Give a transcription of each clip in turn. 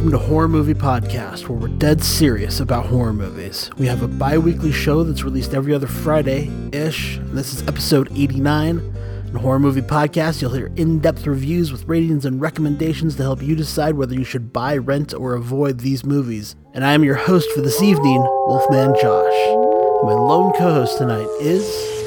welcome to Horror Movie Podcast, where we're dead serious about horror movies. We have a bi weekly show that's released every other Friday ish, this is episode 89. In Horror Movie Podcast, you'll hear in depth reviews with ratings and recommendations to help you decide whether you should buy, rent, or avoid these movies. And I am your host for this evening, Wolfman Josh. My lone co host tonight is.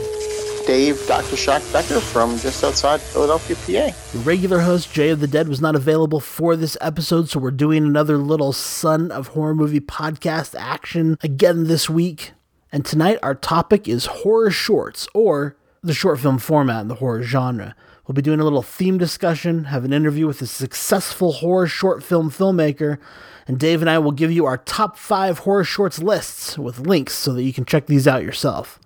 Dave Dr. Shock Becker from just outside Philadelphia, PA. The regular host, Jay of the Dead, was not available for this episode, so we're doing another little Son of Horror Movie podcast action again this week. And tonight, our topic is horror shorts, or the short film format in the horror genre. We'll be doing a little theme discussion, have an interview with a successful horror short film filmmaker, and Dave and I will give you our top five horror shorts lists with links so that you can check these out yourself.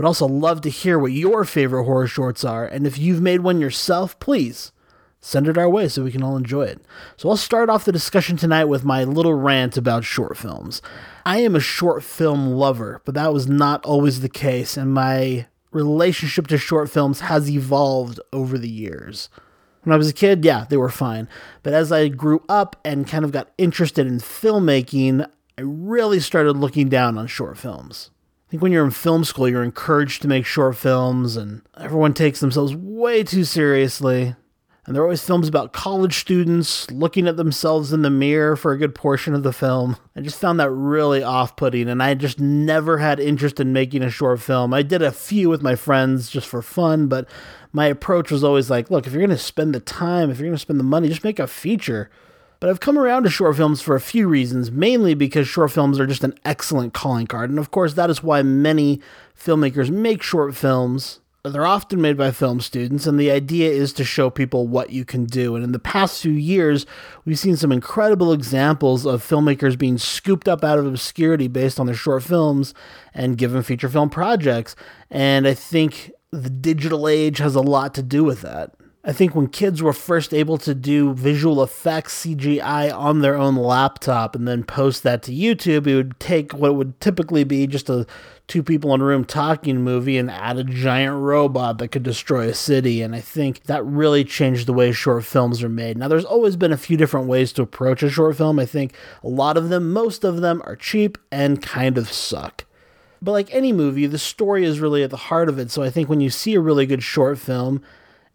Would also love to hear what your favorite horror shorts are, and if you've made one yourself, please send it our way so we can all enjoy it. So I'll start off the discussion tonight with my little rant about short films. I am a short film lover, but that was not always the case, and my relationship to short films has evolved over the years. When I was a kid, yeah, they were fine. But as I grew up and kind of got interested in filmmaking, I really started looking down on short films. I think when you're in film school, you're encouraged to make short films, and everyone takes themselves way too seriously. And there are always films about college students looking at themselves in the mirror for a good portion of the film. I just found that really off putting, and I just never had interest in making a short film. I did a few with my friends just for fun, but my approach was always like look, if you're going to spend the time, if you're going to spend the money, just make a feature. But I've come around to short films for a few reasons, mainly because short films are just an excellent calling card. And of course, that is why many filmmakers make short films. They're often made by film students, and the idea is to show people what you can do. And in the past few years, we've seen some incredible examples of filmmakers being scooped up out of obscurity based on their short films and given feature film projects. And I think the digital age has a lot to do with that. I think when kids were first able to do visual effects CGI on their own laptop and then post that to YouTube, it would take what would typically be just a two people in a room talking movie and add a giant robot that could destroy a city. And I think that really changed the way short films are made. Now, there's always been a few different ways to approach a short film. I think a lot of them, most of them, are cheap and kind of suck. But like any movie, the story is really at the heart of it. So I think when you see a really good short film,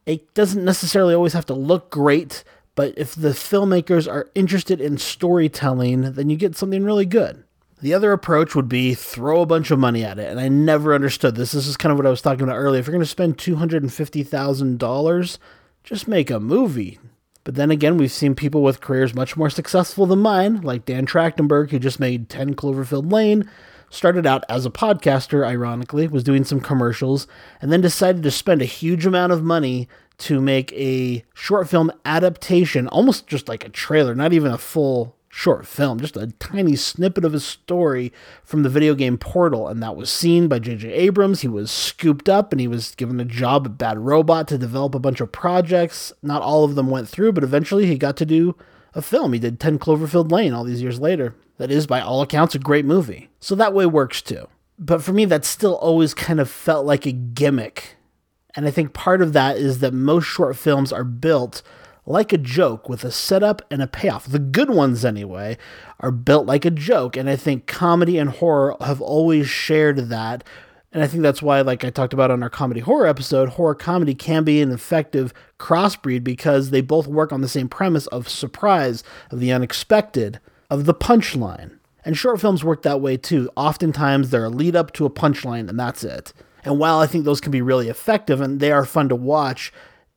it doesn't necessarily always have to look great, but if the filmmakers are interested in storytelling, then you get something really good. The other approach would be throw a bunch of money at it, and I never understood this. This is kind of what I was talking about earlier. If you're going to spend $250,000, just make a movie. But then again, we've seen people with careers much more successful than mine, like Dan Trachtenberg, who just made 10 Cloverfield Lane, started out as a podcaster, ironically, was doing some commercials, and then decided to spend a huge amount of money to make a short film adaptation, almost just like a trailer, not even a full short film, just a tiny snippet of a story from the video game Portal. And that was seen by J.J. Abrams. He was scooped up and he was given a job at Bad Robot to develop a bunch of projects. Not all of them went through, but eventually he got to do a film. He did 10 Cloverfield Lane all these years later. That is, by all accounts, a great movie. So that way works too. But for me, that still always kind of felt like a gimmick. And I think part of that is that most short films are built like a joke with a setup and a payoff. The good ones, anyway, are built like a joke. And I think comedy and horror have always shared that. And I think that's why, like I talked about on our comedy horror episode, horror comedy can be an effective crossbreed because they both work on the same premise of surprise, of the unexpected, of the punchline. And short films work that way too. Oftentimes, they're a lead up to a punchline, and that's it. And while I think those can be really effective and they are fun to watch,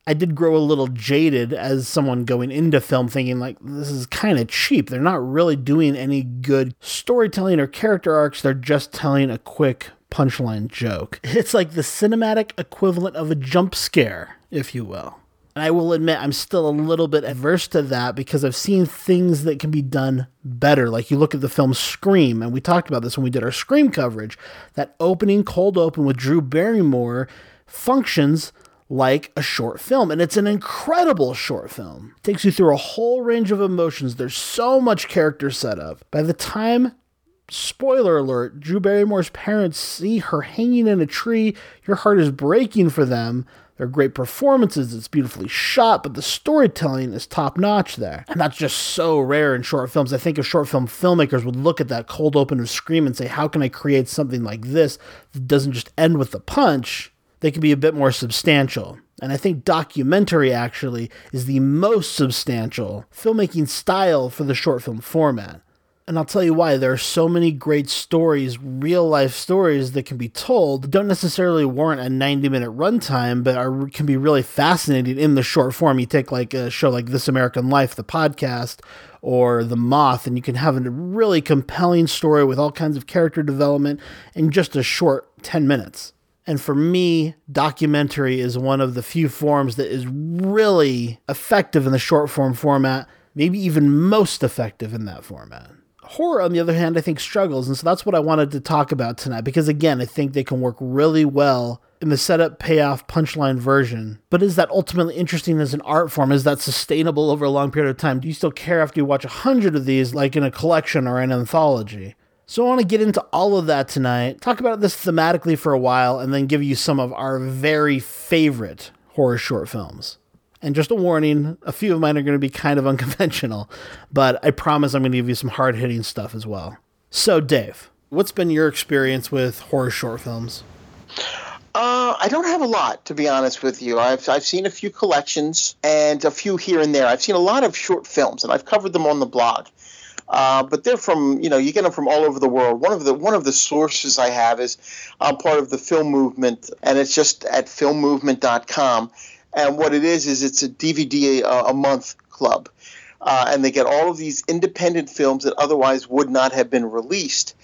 I did grow a little jaded as someone going into film thinking like this is kind of cheap. They're not really doing any good storytelling or character arcs. They're just telling a quick punchline joke. It's like the cinematic equivalent of a jump scare, if you will. And I will admit, I'm still a little bit averse to that because I've seen things that can be done better. Like you look at the film Scream, and we talked about this when we did our Scream coverage. That opening cold open with Drew Barrymore functions like a short film. And it's an incredible short film. It takes you through a whole range of emotions. There's so much character setup. By the time, spoiler alert, Drew Barrymore's parents see her hanging in a tree, your heart is breaking for them. They're great performances, it's beautifully shot, but the storytelling is top notch there. And that's just so rare in short films. I think if short film filmmakers would look at that cold open of Scream and say, how can I create something like this that doesn't just end with the punch? They can be a bit more substantial. And I think documentary actually is the most substantial filmmaking style for the short film format. And I'll tell you why. There are so many great stories, real life stories that can be told, don't necessarily warrant a 90 minute runtime, but are, can be really fascinating in the short form. You take like a show like This American Life, the podcast, or The Moth, and you can have a really compelling story with all kinds of character development in just a short 10 minutes. And for me, documentary is one of the few forms that is really effective in the short form format, maybe even most effective in that format. Horror, on the other hand, I think struggles. And so that's what I wanted to talk about tonight because, again, I think they can work really well in the setup, payoff, punchline version. But is that ultimately interesting as an art form? Is that sustainable over a long period of time? Do you still care after you watch a hundred of these, like in a collection or an anthology? So I want to get into all of that tonight, talk about this thematically for a while, and then give you some of our very favorite horror short films. And just a warning, a few of mine are going to be kind of unconventional, but I promise I'm going to give you some hard hitting stuff as well. So, Dave, what's been your experience with horror short films? Uh, I don't have a lot, to be honest with you. I've, I've seen a few collections and a few here and there. I've seen a lot of short films, and I've covered them on the blog. Uh, but they're from you know you get them from all over the world. One of the one of the sources I have is I'm part of the film movement, and it's just at filmmovement.com. And what it is is it's a DVD a, a month club, uh, and they get all of these independent films that otherwise would not have been released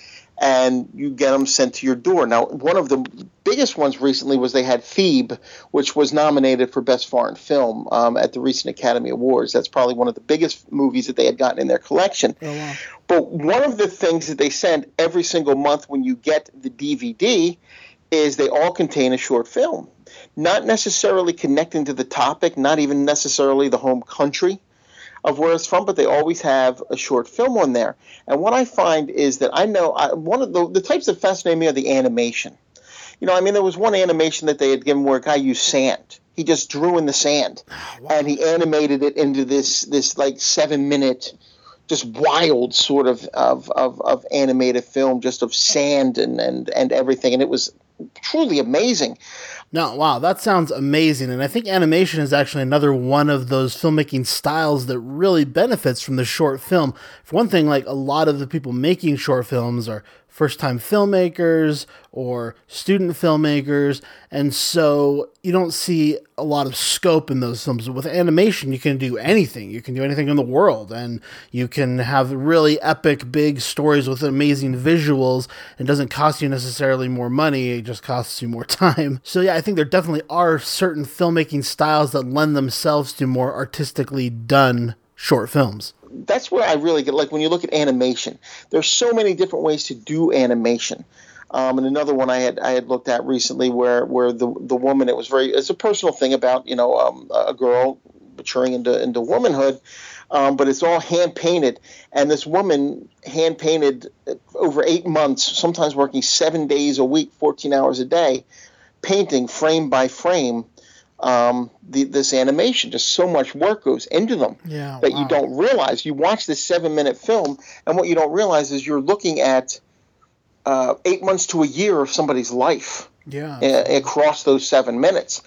and you get them sent to your door. Now, one of the biggest ones recently was they had Theeb, which was nominated for Best Foreign Film um, at the recent Academy Awards. That's probably one of the biggest movies that they had gotten in their collection. Oh, wow. But one of the things that they send every single month when you get the DVD is they all contain a short film. Not necessarily connecting to the topic, not even necessarily the home country of where it's from, but they always have a short film on there. And what I find is that I know I, one of the, the types that fascinate me are the animation. You know, I mean, there was one animation that they had given where a guy used sand. He just drew in the sand, ah, wow. and he animated it into this this like seven minute, just wild sort of of, of, of animated film, just of sand and, and and everything, and it was truly amazing. No, wow, that sounds amazing. And I think animation is actually another one of those filmmaking styles that really benefits from the short film. For one thing, like a lot of the people making short films are first time filmmakers or student filmmakers. And so you don't see a lot of scope in those films. With animation, you can do anything. You can do anything in the world. And you can have really epic, big stories with amazing visuals. It doesn't cost you necessarily more money, it just costs you more time. So, yeah, I think there definitely are certain filmmaking styles that lend themselves to more artistically done short films that's where I really get like when you look at animation. There's so many different ways to do animation. Um, and another one I had I had looked at recently where where the the woman it was very it's a personal thing about you know um, a girl maturing into into womanhood, um, but it's all hand painted. And this woman hand painted over eight months, sometimes working seven days a week, 14 hours a day, painting frame by frame um, the, this animation. Just so much work goes into them yeah, that wow. you don't realize. You watch this seven minute film, and what you don't realize is you're looking at uh, eight months to a year of somebody's life yeah, a- across those seven minutes.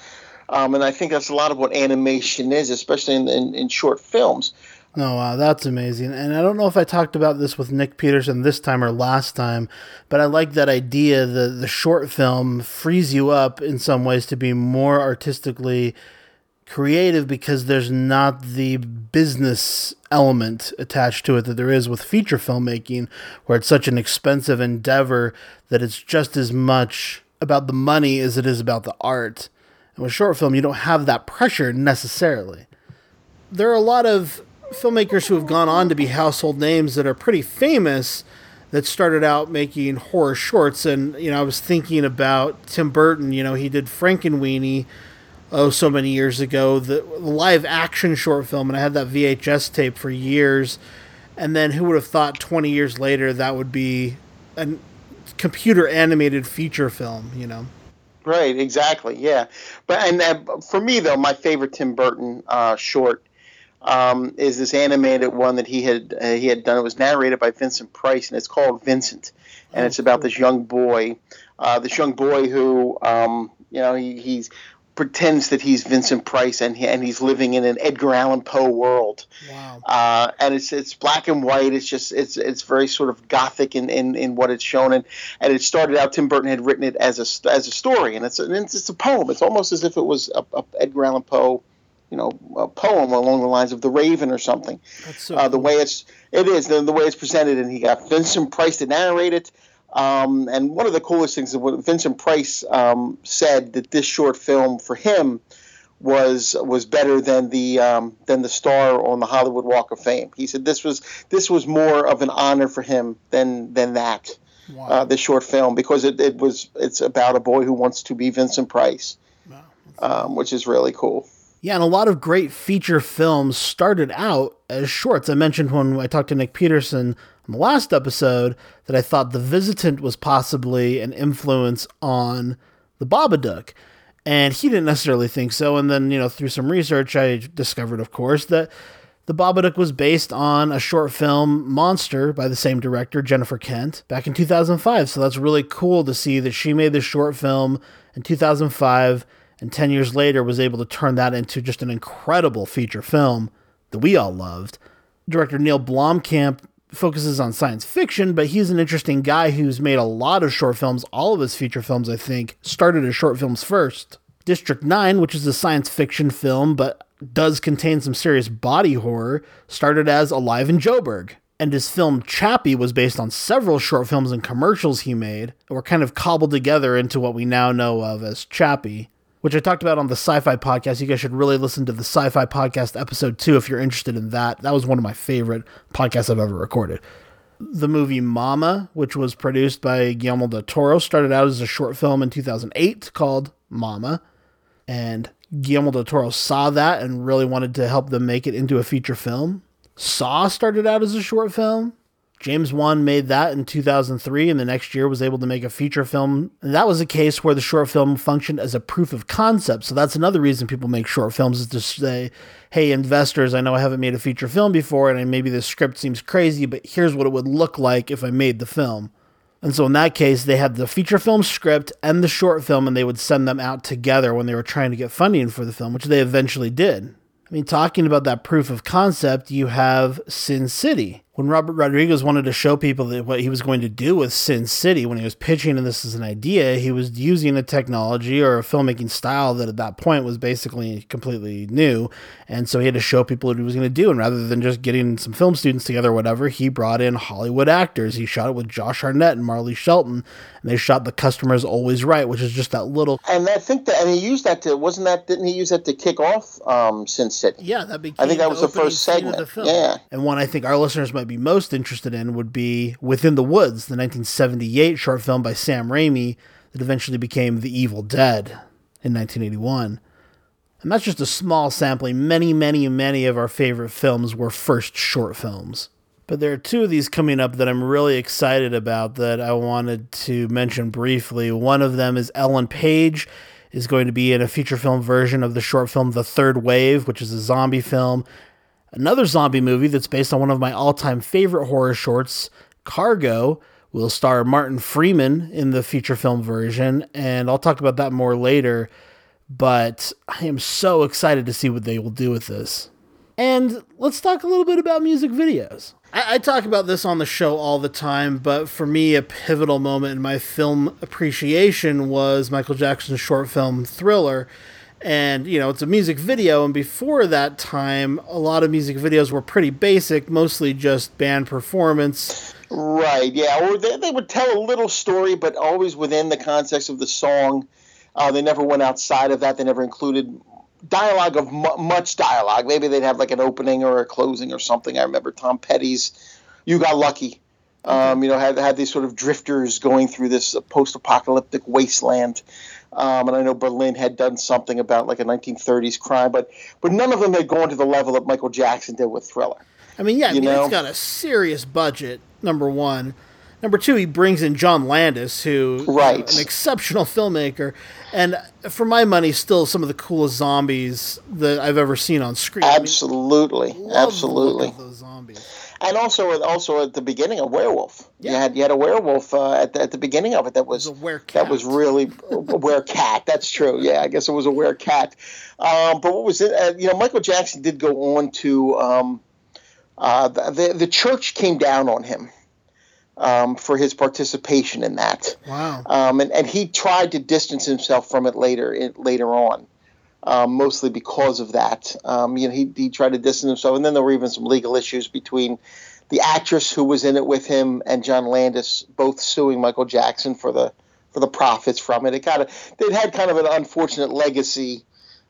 Um, and I think that's a lot of what animation is, especially in, in, in short films. Oh, wow, that's amazing. And I don't know if I talked about this with Nick Peterson this time or last time, but I like that idea. The, the short film frees you up in some ways to be more artistically creative because there's not the business element attached to it that there is with feature filmmaking, where it's such an expensive endeavor that it's just as much about the money as it is about the art. And with short film, you don't have that pressure necessarily. There are a lot of filmmakers who have gone on to be household names that are pretty famous that started out making horror shorts. And, you know, I was thinking about Tim Burton, you know, he did Frankenweenie oh so many years ago, the live action short film, and I had that VHS tape for years. And then who would have thought 20 years later that would be a computer animated feature film, you know? Right, exactly, yeah. But and uh, for me though, my favorite Tim Burton uh, short um, is this animated one that he had uh, he had done. It was narrated by Vincent Price, and it's called Vincent, and it's about this young boy, uh, this young boy who um, you know he, he's pretends that he's Vincent Price and he, and he's living in an Edgar Allan Poe world. Wow. Uh, and it's it's black and white. It's just it's it's very sort of gothic in, in, in what it's shown and and it started out Tim Burton had written it as a as a story and it's a, it's, it's a poem. It's almost as if it was a, a Edgar Allan Poe you know, a poem along the lines of The Raven or something. So uh, the cool. way it's it is the, the way it's presented, and he got Vincent Price to narrate it. Um, and one of the coolest things is what Vincent Price um, said that this short film for him was was better than the um, than the star on the Hollywood Walk of Fame. He said this was this was more of an honor for him than than that. Wow. Uh, this short film because it, it was it's about a boy who wants to be Vincent Price, wow. Um, which is really cool. Yeah, and a lot of great feature films started out as shorts. I mentioned when I talked to Nick Peterson in the last episode that I thought The Visitant was possibly an influence on The Babadook. And he didn't necessarily think so. And then, you know, through some research, I discovered, of course, that The Babadook was based on a short film, Monster, by the same director, Jennifer Kent, back in 2005. So that's really cool to see that she made this short film in 2005 and 10 years later was able to turn that into just an incredible feature film that we all loved. Director Neil Blomkamp focuses on science fiction, but he's an interesting guy who's made a lot of short films. All of his feature films, I think, started as short films first. District 9, which is a science fiction film but does contain some serious body horror, started as Alive in Joburg. And his film Chappie was based on several short films and commercials he made that were kind of cobbled together into what we now know of as Chappie which I talked about on the sci fi podcast. You guys should really listen to the sci fi podcast episode two if you're interested in that. That was one of my favorite podcasts I've ever recorded. The movie Mama, which was produced by Guillermo del Toro, started out as a short film in 2008 called Mama. And Guillermo del Toro saw that and really wanted to help them make it into a feature film. Saw started out as a short film. James Wan made that in 2003 and the next year was able to make a feature film. And that was a case where the short film functioned as a proof of concept. So that's another reason people make short films is to say, hey, investors, I know I haven't made a feature film before and maybe the script seems crazy, but here's what it would look like if I made the film. And so in that case, they had the feature film script and the short film, and they would send them out together when they were trying to get funding for the film, which they eventually did. I mean, talking about that proof of concept, you have Sin City, when Robert Rodriguez wanted to show people that what he was going to do with Sin City, when he was pitching and this as an idea, he was using a technology or a filmmaking style that at that point was basically completely new. And so he had to show people what he was going to do. And rather than just getting some film students together or whatever, he brought in Hollywood actors. He shot it with Josh Hartnett and Marley Shelton. And they shot The Customer's Always Right, which is just that little. And I think that, and he used that to, wasn't that, didn't he use that to kick off um, Sin City? Yeah, that became I think that was the first segment. The yeah. And one I think our listeners might be most interested in would be Within the Woods, the 1978 short film by Sam Raimi that eventually became The Evil Dead in 1981. And that's just a small sampling. Many, many, many of our favorite films were first short films. But there are two of these coming up that I'm really excited about that I wanted to mention briefly. One of them is Ellen Page is going to be in a feature film version of the short film The Third Wave, which is a zombie film. Another zombie movie that's based on one of my all time favorite horror shorts, Cargo, will star Martin Freeman in the feature film version, and I'll talk about that more later. But I am so excited to see what they will do with this. And let's talk a little bit about music videos. I, I, talk about this on the show all the time, but for me, a pivotal moment in my film appreciation was Michael Jackson's short film Thriller and you know it's a music video and before that time a lot of music videos were pretty basic mostly just band performance. Right yeah or they, they would tell a little story but always within the context of the song. Uh, they never went outside of that. They never included dialogue of much dialogue. Maybe they'd have like an opening or a closing or something. I remember tom petty's you got lucky. Um, you know had, had these sort of drifters going through this post-apocalyptic wasteland um, and I know Berlin had done something about like a 1930s crime, but but none of them had gone to the level that Michael Jackson did with Thriller. I mean, yeah, I mean, it's got a serious budget. Number one, Number two, he brings in John Landis, who right. Know, an exceptional filmmaker, and for my money, still some of the coolest zombies that I've ever seen on screen. Absolutely, I mean, absolutely. those zombies. And also, also at the beginning, a werewolf. Yeah. You had you had a werewolf uh, at the, at the beginning of it that was, was that was really a werecat. That's true. Yeah, I guess it was a werecat. Um, but what was it? Uh, you know, Michael Jackson did go on to um, uh, the the church came down on him um, for his participation in that. Wow. Um, and, and he tried to distance himself from it later in, later on, um, mostly because of that. Um, you know, he, he tried to distance himself, and then there were even some legal issues between the actress who was in it with him and John Landis, both suing Michael Jackson for the for the profits from it. It kind of it had kind of an unfortunate legacy,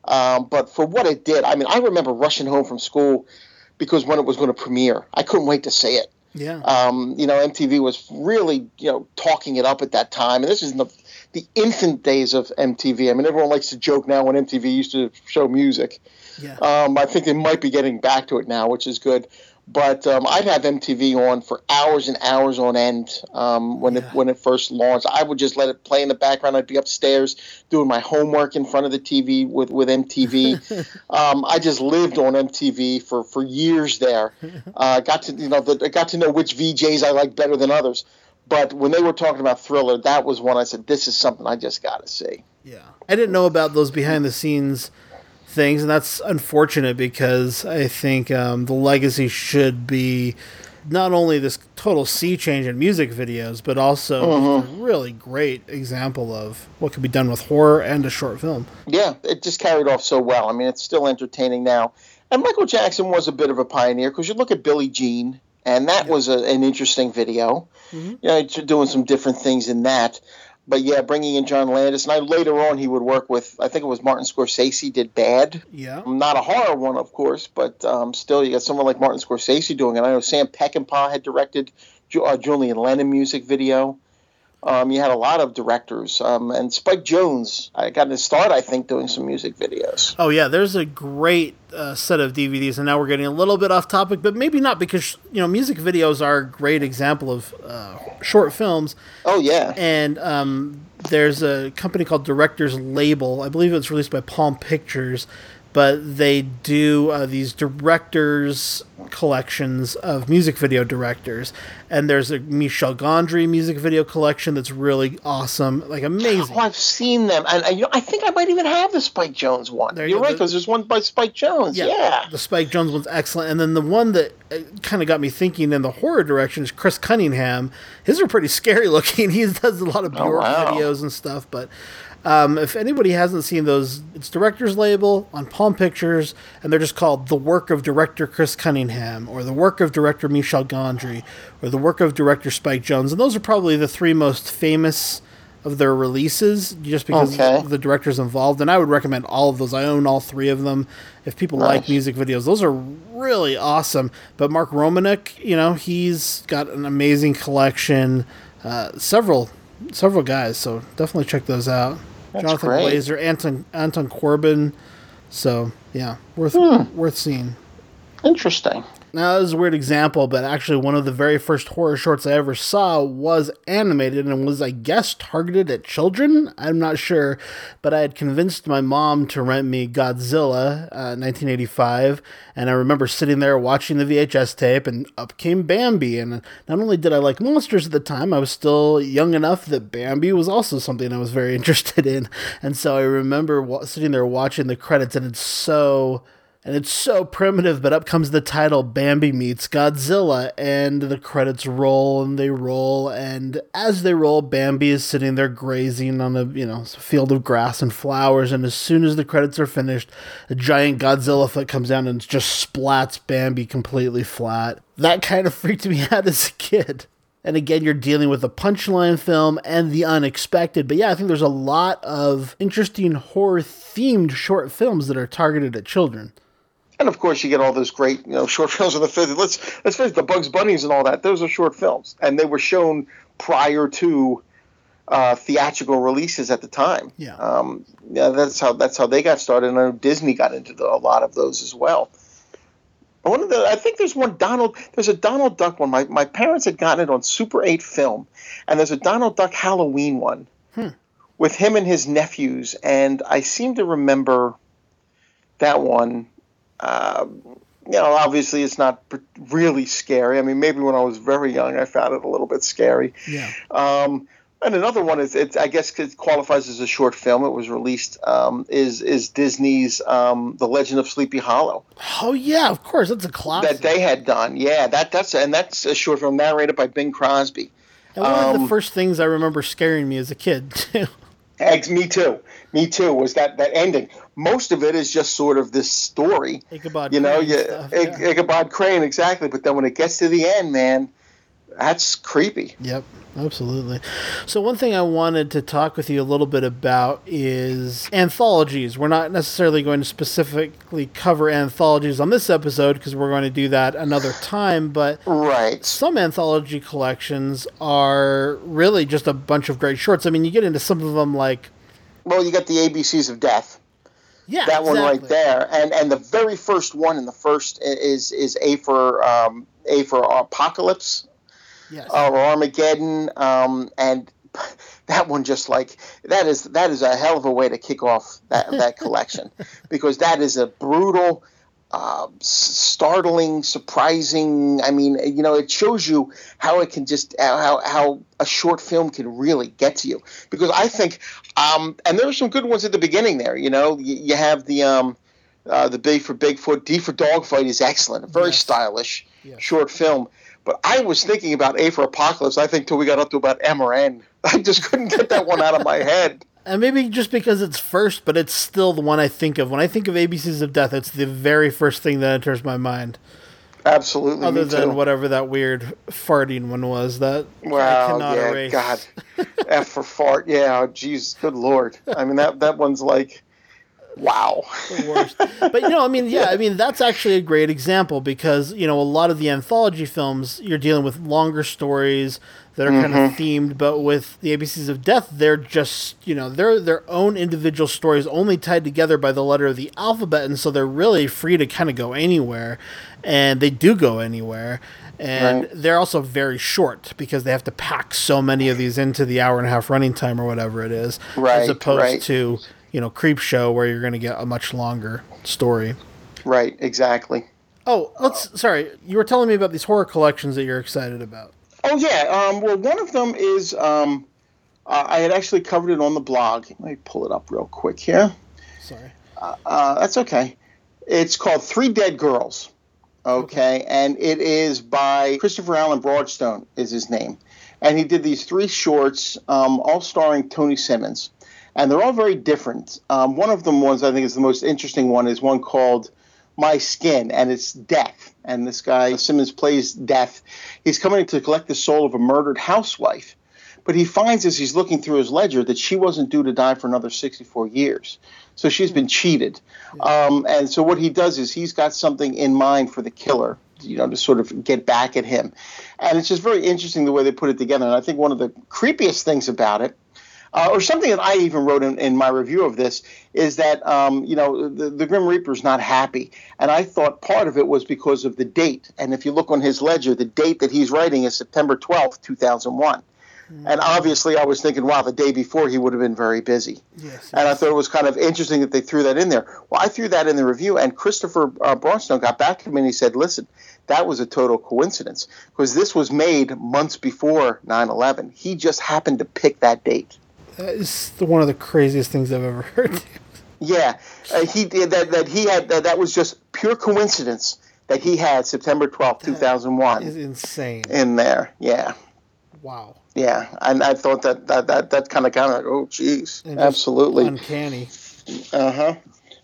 um, but for what it did, I mean, I remember rushing home from school because when it was going to premiere, I couldn't wait to see it. Yeah. Um, you know, MTV was really, you know, talking it up at that time. And this is in the, the infant days of MTV. I mean, everyone likes to joke now when MTV used to show music. Yeah. Um, I think they might be getting back to it now, which is good. But um, I'd have MTV on for hours and hours on end um, when Yeah. it when it first launched. I would just let it play in the background. I'd be upstairs doing my homework in front of the TV with with MTV. um, I just lived on MTV for, for years there. Uh, got to you know the, I got to know which VJs I liked better than others. But when they were talking about Thriller, that was one I said, "This is something I just got to see." Yeah. I didn't know about those behind the scenes things, and that's unfortunate because I think um, the legacy should be not only this total sea change in music videos, but also Mm-hmm. a really great example of what could be done with horror and a short film. Yeah, it just carried off so well. I mean, it's still entertaining now. And Michael Jackson was a bit of a pioneer because you look at Billie Jean, and that was a, an interesting video. Mhm. You know, doing some different things in that. But yeah, bringing in John Landis, and I, later on he would work with, I think it was Martin Scorsese did Bad. Yeah. Not a horror one, of course, but um, still, you got someone like Martin Scorsese doing it. I know Sam Peckinpah had directed Ju- uh, Julian Lennon music video. Um, you had a lot of directors, um, and Spike Jonze. I got his start, I think, doing some music videos. Oh yeah, there's a great uh, set of DVDs, and now we're getting a little bit off topic, but maybe not because you know music videos are a great example of uh, short films. Oh yeah, and um, there's a company called Directors Label. I believe it's released by Palm Pictures, but they do uh, these directors collections of music video directors. And there's a Michel Gondry music video collection that's really awesome, like amazing. oh, I've seen them, and, and, you know, I think I might even have the Spike Jonze one. There you You're right, because there's one by Spike Jonze. Yeah, The Spike Jonze one's excellent. And then the one that kind of got me thinking in the horror direction is Chris Cunningham. His are pretty scary looking. He does a lot of Bjork wow. videos and stuff. But um, if anybody hasn't seen those, it's Director's Label on Palm Pictures, and they're just called The Work of Director Chris Cunningham, or The Work of Director Michel Gondry, or The Work of Director Spike Jonze. And those are probably the three most famous of their releases just because Okay. of the directors involved and i would recommend all of those. I own all three of them. If people like music videos those are really awesome. But mark romanek you know he's got an amazing collection. Uh, several several guys so definitely check those out That's jonathan great. Glazer anton anton Corbijn so yeah worth Hmm. worth seeing interesting. Now, this is a weird example, but actually, one of the very first horror shorts I ever saw was animated and was, I guess, targeted at children. I'm not sure, but I had convinced my mom to rent me Godzilla, uh, 1985, and I remember sitting there watching the VHS tape, and up came Bambi. And not only did I like monsters at the time, I was still young enough that Bambi was also something I was very interested in. And so I remember wa- sitting there watching the credits, and it's so and it's so primitive, but up comes the title Bambi meets Godzilla, and the credits roll and they roll, and as they roll, Bambi is sitting there grazing on a you know field of grass and flowers, and as soon as the credits are finished, a giant Godzilla foot comes down and just splats Bambi completely flat. That kind of freaked me out as a kid. And again, you're dealing with a punchline film and the unexpected. But yeah, I think there's a lot of interesting horror themed short films that are targeted at children. And of course, you get all those great, you know, short films of the 50s. Let's let's face it, the Bugs Bunnies and all that. Those are short films, and they were shown prior to uh, theatrical releases at the time. Yeah. Um, yeah, that's how that's how they got started. And I know Disney got into the, a lot of those as well. One of the, I think there's one Donald. There's a Donald Duck one. My my parents had gotten it on Super 8 film, and there's a Donald Duck Halloween one Hmm. with him and his nephews, and I seem to remember that one. Um, you know, obviously it's not really scary. I mean, maybe when I was very young, I found it a little bit scary. Yeah. Um, and another one is, it's, I guess, it qualifies as a short film. It was released. Um, is is Disney's um, The Legend of Sleepy Hollow Oh yeah, of course. That's a classic. that they had done? Yeah, that that's and that's a short film narrated by Bing Crosby. and one of the um, first things I remember scaring me as a kid too. Eggs, me too. Me too. Was that that ending? Most of it is just sort of this story. Ichabod you know, Crane you, stuff, yeah. Ichabod Crane, exactly. But then when it gets to the end, man, that's creepy. Yep, absolutely. So one thing I wanted to talk with you a little bit about is anthologies. We're not necessarily going to specifically cover anthologies on this episode because we're going to do that another time, but Right. some anthology collections are really just a bunch of great shorts. I mean, you get into some of them like Well, you got the ABCs of Death. Yeah, that one right there, and and the very first one in the first is is A for um, A for Apocalypse Yes. uh, or Armageddon, um, and that one just like that is that is a hell of a way to kick off that that collection because that is a brutal. Uh, startling, surprising. I mean, you know, it shows you how it can just how how a short film can really get to you. Because I think, um, and there are some good ones at the beginning there. You know, you, you have the um, uh, the B for Bigfoot, D for Dogfight is excellent, a very Yes. stylish Yes. short film. But I was thinking about A for Apocalypse. I think till we got up to about M or N. I just couldn't get that one out of my head. And maybe just because it's first, but it's still the one I think of. When I think of ABCs of Death, it's the very first thing that enters my mind. Absolutely. Other than whatever that weird farting one was that I Wow, yeah, erase. God, F for fart. Yeah, jeez, good lord. I mean that that one's like, wow. the worst. But you know, I mean, yeah, I mean that's actually a great example because you know a lot of the anthology films you're dealing with longer stories that are kind of mm-hmm. themed, but with the ABCs of Death, they're just you know they're their own individual stories, only tied together by the letter of the alphabet, and so they're really free to kind of go anywhere, and they do go anywhere. And Right. they're also very short because they have to pack so many of these into the hour and a half running time or whatever it is, right, as opposed right. to you know Creep Show where you're going to get a much longer story. Right, exactly. Oh, let's. Sorry, you were telling me about these horror collections that you're excited about. Oh yeah. Um, well, one of them is um, uh, I had actually covered it on the blog. Let me pull it up real quick here. Sorry. Uh, that's okay. It's called Three Dead Girls. Okay, and it is by Christopher Alan Broadstone is his name, and he did these three shorts, um, all starring Tony Simmons, and they're all very different. Um, one of them ones I think is the most interesting one is one called My Skin, and it's death, and this guy Simmons plays death. He's coming to collect the soul of a murdered housewife, but he finds as he's looking through his ledger that she wasn't due to die for another 64 years. So she's been cheated. Um, and so what he does is he's got something in mind for the killer, you know, to sort of get back at him. And it's just very interesting the way they put it together. And I think one of the creepiest things about it, uh, or something that I even wrote in, in my review of this, is that, um, you know, the, the Grim Reaper's not happy. And I thought part of it was because of the date. And if you look on his ledger, the date that he's writing is September 12th, 2001. And obviously, I was thinking, wow, the day before he would have been very busy. Yes. And I thought it was kind of interesting that they threw that in there. Well, I threw that in the review, and Christopher uh, Brownstone got back to me and he said, listen, that was a total coincidence because this was made months before 9 11. He just happened to pick that date. That is the, one of the craziest things I've ever heard. Yeah, uh, he did that. That he had that, that was just pure coincidence that he had September twelfth, two thousand one, is insane. in there. Yeah, Wow. yeah, and I thought that that that, that kind of kind of like, oh, geez, And absolutely. Uncanny. Uh huh.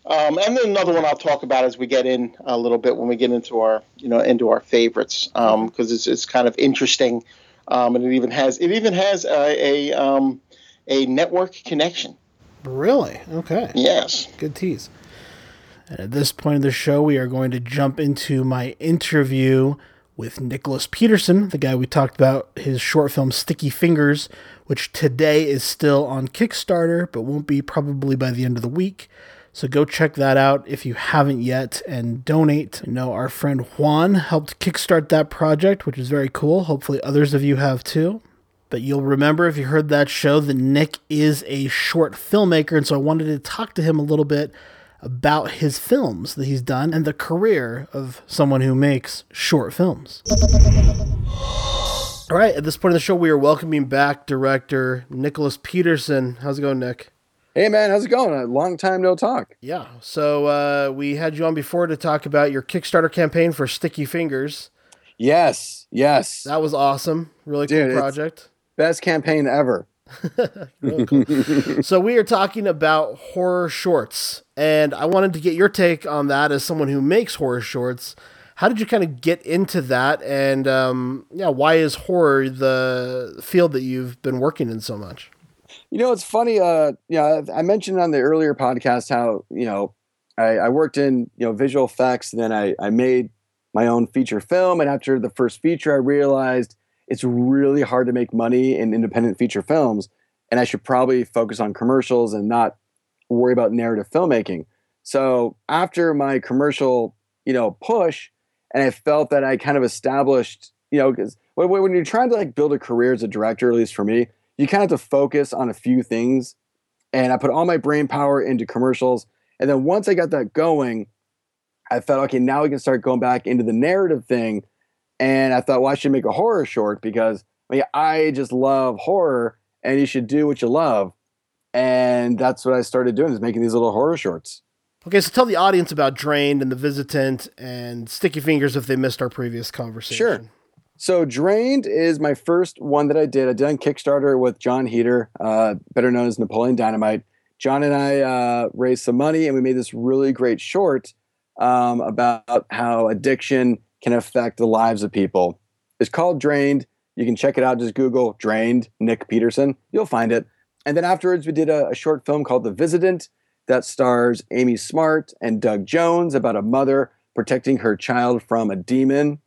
Um, and then another one I'll talk about as we get in a little bit when we get into our you know into our favorites because it's it's kind of interesting, um, and it even has it even has a a, um, a network connection. Really? Okay. Yes. Good tease. And at this point of the show, we are going to jump into my interview with Nicholas Peterson, the guy we talked about his short film Sticky Fingers, which today is still on Kickstarter, but won't be probably by the end of the week. So go check that out if you haven't yet and donate. You know, our friend Juan helped kickstart that project, which is very cool. Hopefully, others of you have too. But you'll remember if you heard that show that Nick is a short filmmaker. And so I wanted to talk to him a little bit about his films that he's done and the career of someone who makes short films. All right, at this point in the show, we are welcoming back director Nicholas Peterson. How's it going, Nick? Hey man, how's it going? A long time no talk. Yeah. So uh, we had you on before to talk about your Kickstarter campaign for Sticky Fingers. Yes, yes. That was awesome. Really Dude, cool project. Best campaign ever. Really cool. so we are talking about horror shorts, and I wanted to get your take on that as someone who makes horror shorts. How did you kind of get into that, and um, yeah, why is horror the field that you've been working in so much? You know, it's funny. Uh, you know, I mentioned on the earlier podcast how you know I, I worked in you know visual effects, and then I I made my own feature film, and after the first feature, I realized it's really hard to make money in independent feature films, and I should probably focus on commercials and not worry about narrative filmmaking. So after my commercial, you know, push, and I felt that I kind of established, you know, because when, you're trying to like build a career as a director, at least for me, you kind of have to focus on a few things. And I put all my brain power into commercials. And then once I got that going, I felt, okay, now we can start going back into the narrative thing. And I thought, well, I should make a horror short because I mean, I just love horror and you should do what you love. And that's what I started doing is making these little horror shorts. Okay, so tell the audience about Drained and The Visitant and Sticky Fingers if they missed our previous conversation. Sure. So Drained is my first one that I did. I did on Kickstarter with John Heater, uh, better known as Napoleon Dynamite. John and I uh, raised some money and we made this really great short um, about how addiction can affect the lives of people. It's called Drained. You can check it out. Just Google Drained Nick Peterson. You'll find it. And then afterwards, we did a, a short film called The Visitant that stars Amy Smart and Doug Jones about a mother protecting her child from a demon.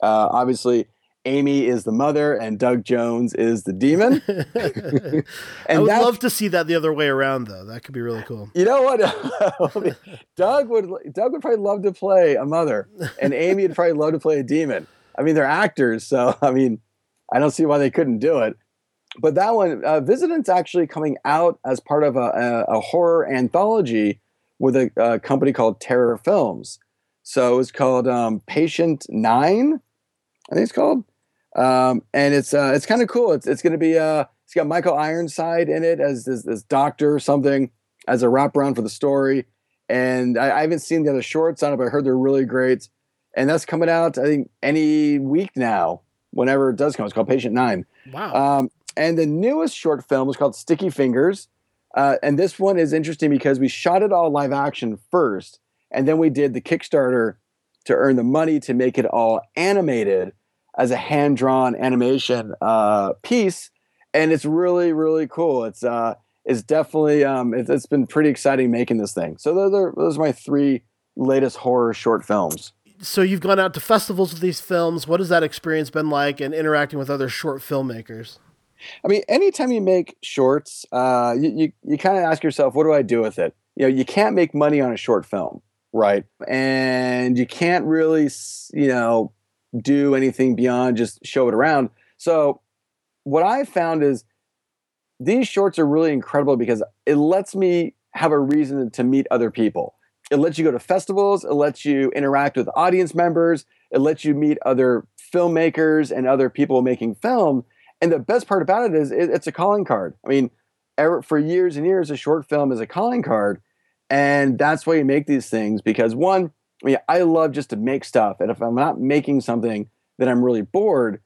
Uh, obviously, Amy is the mother and Doug Jones is the demon. and I would love to see that the other way around, though. That could be really cool. You know what? Doug would Doug would probably love to play a mother, and Amy would probably love to play a demon. I mean, they're actors, so I mean, I don't see why they couldn't do it. But that one, uh, Visitant's actually coming out as part of a, a, a horror anthology with a, a, company called Terror Films. So it's called um, Patient Nine, I think it's called. Um, and it's uh, it's kind of cool. It's it's going to be uh, it's got Michael Ironside in it as this, this doctor or something as a wraparound for the story. And I, I, haven't seen the other shorts on it, but I heard they're really great. And that's coming out I think any week now, whenever it does come. It's called Patient Nine. Wow. Um, and the newest short film is called Sticky Fingers. Uh, and this one is interesting because we shot it all live action first, and then we did the Kickstarter to earn the money to make it all animated as a hand drawn animation uh, piece, and it's really really cool. It's uh, it's definitely um, it's, it's been pretty exciting making this thing. So those are those are my three latest horror short films. So you've gone out to festivals with these films. What has that experience been like, and interacting with other short filmmakers? I mean, anytime you make shorts, uh, you you, you kind of ask yourself, what do I do with it? You know, you can't make money on a short film, right? And you can't really, you know, do anything beyond just show it around. So what I found is these shorts are really incredible because it lets me have a reason to meet other people. It lets you go to festivals, it lets you interact with audience members, it lets you meet other filmmakers and other people making film. And the best part about it is it's a calling card. I mean, for years and years, a short film is a calling card. And that's why you make these things because one, I mean, I love just to make stuff. And if I'm not making something, then I'm really bored.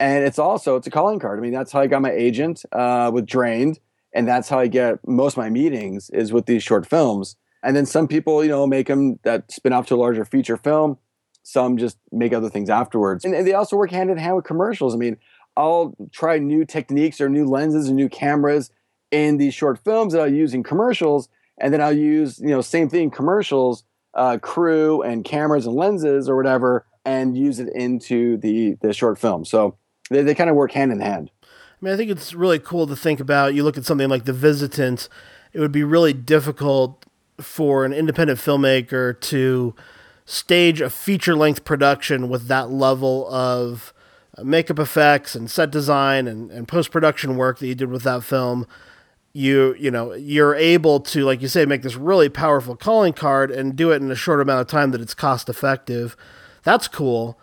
And it's also it's a calling card. I mean, that's how I got my agent uh, with Drained, and that's how I get most of my meetings is with these short films. And then some people, you know, make them that spin off to a larger feature film. Some just make other things afterwards, and, and they also work hand in hand with commercials. I mean, I'll try new techniques or new lenses or new cameras in these short films that I'll use in commercials, and then I'll use you know same thing commercials uh, crew and cameras and lenses or whatever and use it into the the short film. So they, they kind of work hand in hand. I mean, I think it's really cool to think about. You look at something like The Visitant, it would be really difficult for an independent filmmaker to stage a feature length production with that level of uh, makeup effects and set design and, and post production work that you did with that film. You you know you're able to like you say make this really powerful calling card and do it in a short amount of time that it's cost effective. That's cool.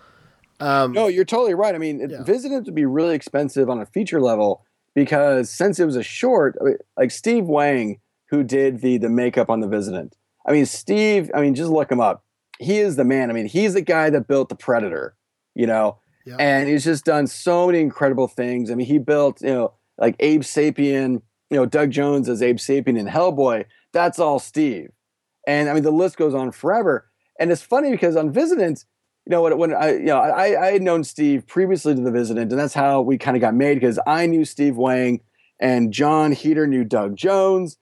Um, no, you're totally right. I mean, yeah. Visitant would be really expensive on a feature level because since it was a short, like Steve Wang, who did the the makeup on the Visitant. I mean, Steve. I mean, just look him up. He is the man. I mean, he's the guy that built the Predator. You know, yep. and he's just done so many incredible things. I mean, he built you know like Abe Sapien. You know, Doug Jones as Abe Sapien in Hellboy. That's all Steve. And I mean, the list goes on forever. And it's funny because on Visitant, you know when, when I you know I I had known Steve previously to the Visitant, and that's how we kind of got made because I knew Steve Wang and Jon Heder knew Doug Jones,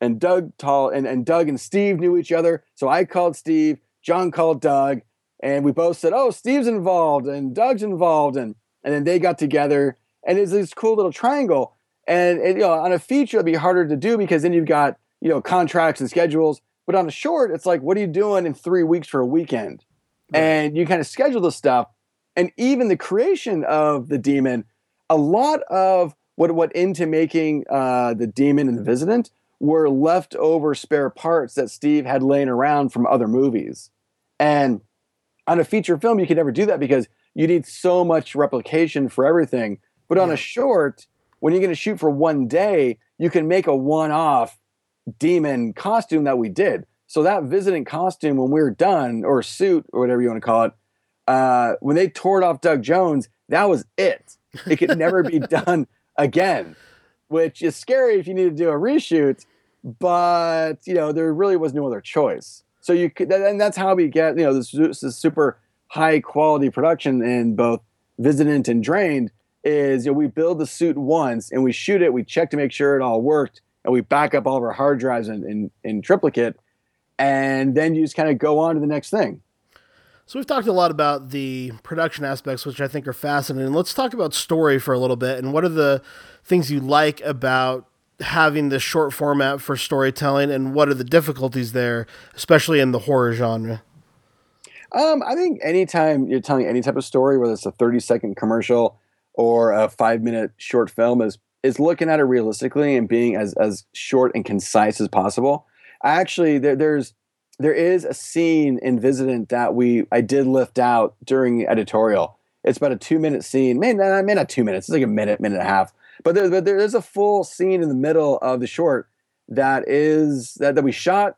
and Doug Tall and, and Doug and Steve knew each other. So I called Steve, John called Doug, and we both said, "Oh, Steve's involved and Doug's involved," and and then they got together, and it's this cool little triangle. And it, you know, on a feature, it'd be harder to do because then you've got you know contracts and schedules. But on a short, it's like, what are you doing in three weeks for a weekend? Right. And you kind of schedule the stuff. And even the creation of the demon, a lot of what went into making uh, the demon and the visitant were leftover spare parts that Steve had laying around from other movies. And on a feature film, you can never do that because you need so much replication for everything. But on yeah. a short, when you're going to shoot for one day, you can make a one off demon costume that we did. So that Visitant costume, when we were done, or suit, or whatever you want to call it, uh, when they tore it off Doug Jones, that was it. It could never be done again, which is scary if you need to do a reshoot. But you know, there really was no other choice. So you could, and that's how we get you know this, this super high quality production in both Visitant and Drained. Is you know we build the suit once and we shoot it, we check to make sure it all worked, and we back up all of our hard drives in, in, in triplicate and then you just kind of go on to the next thing. So we've talked a lot about the production aspects, which I think are fascinating. Let's talk about story for a little bit, and what are the things you like about having this short format for storytelling, and what are the difficulties there, especially in the horror genre? Um, I think anytime you're telling any type of story, whether it's a 30 second commercial or a five minute short film, is is looking at it realistically and being as as short and concise as possible actually there, there's there is a scene in Visitant that we I did lift out during editorial. It's about a two minute scene. Man, I mean not two minutes. It's like a minute, minute and a half. But there, but there is a full scene in the middle of the short that is that, that we shot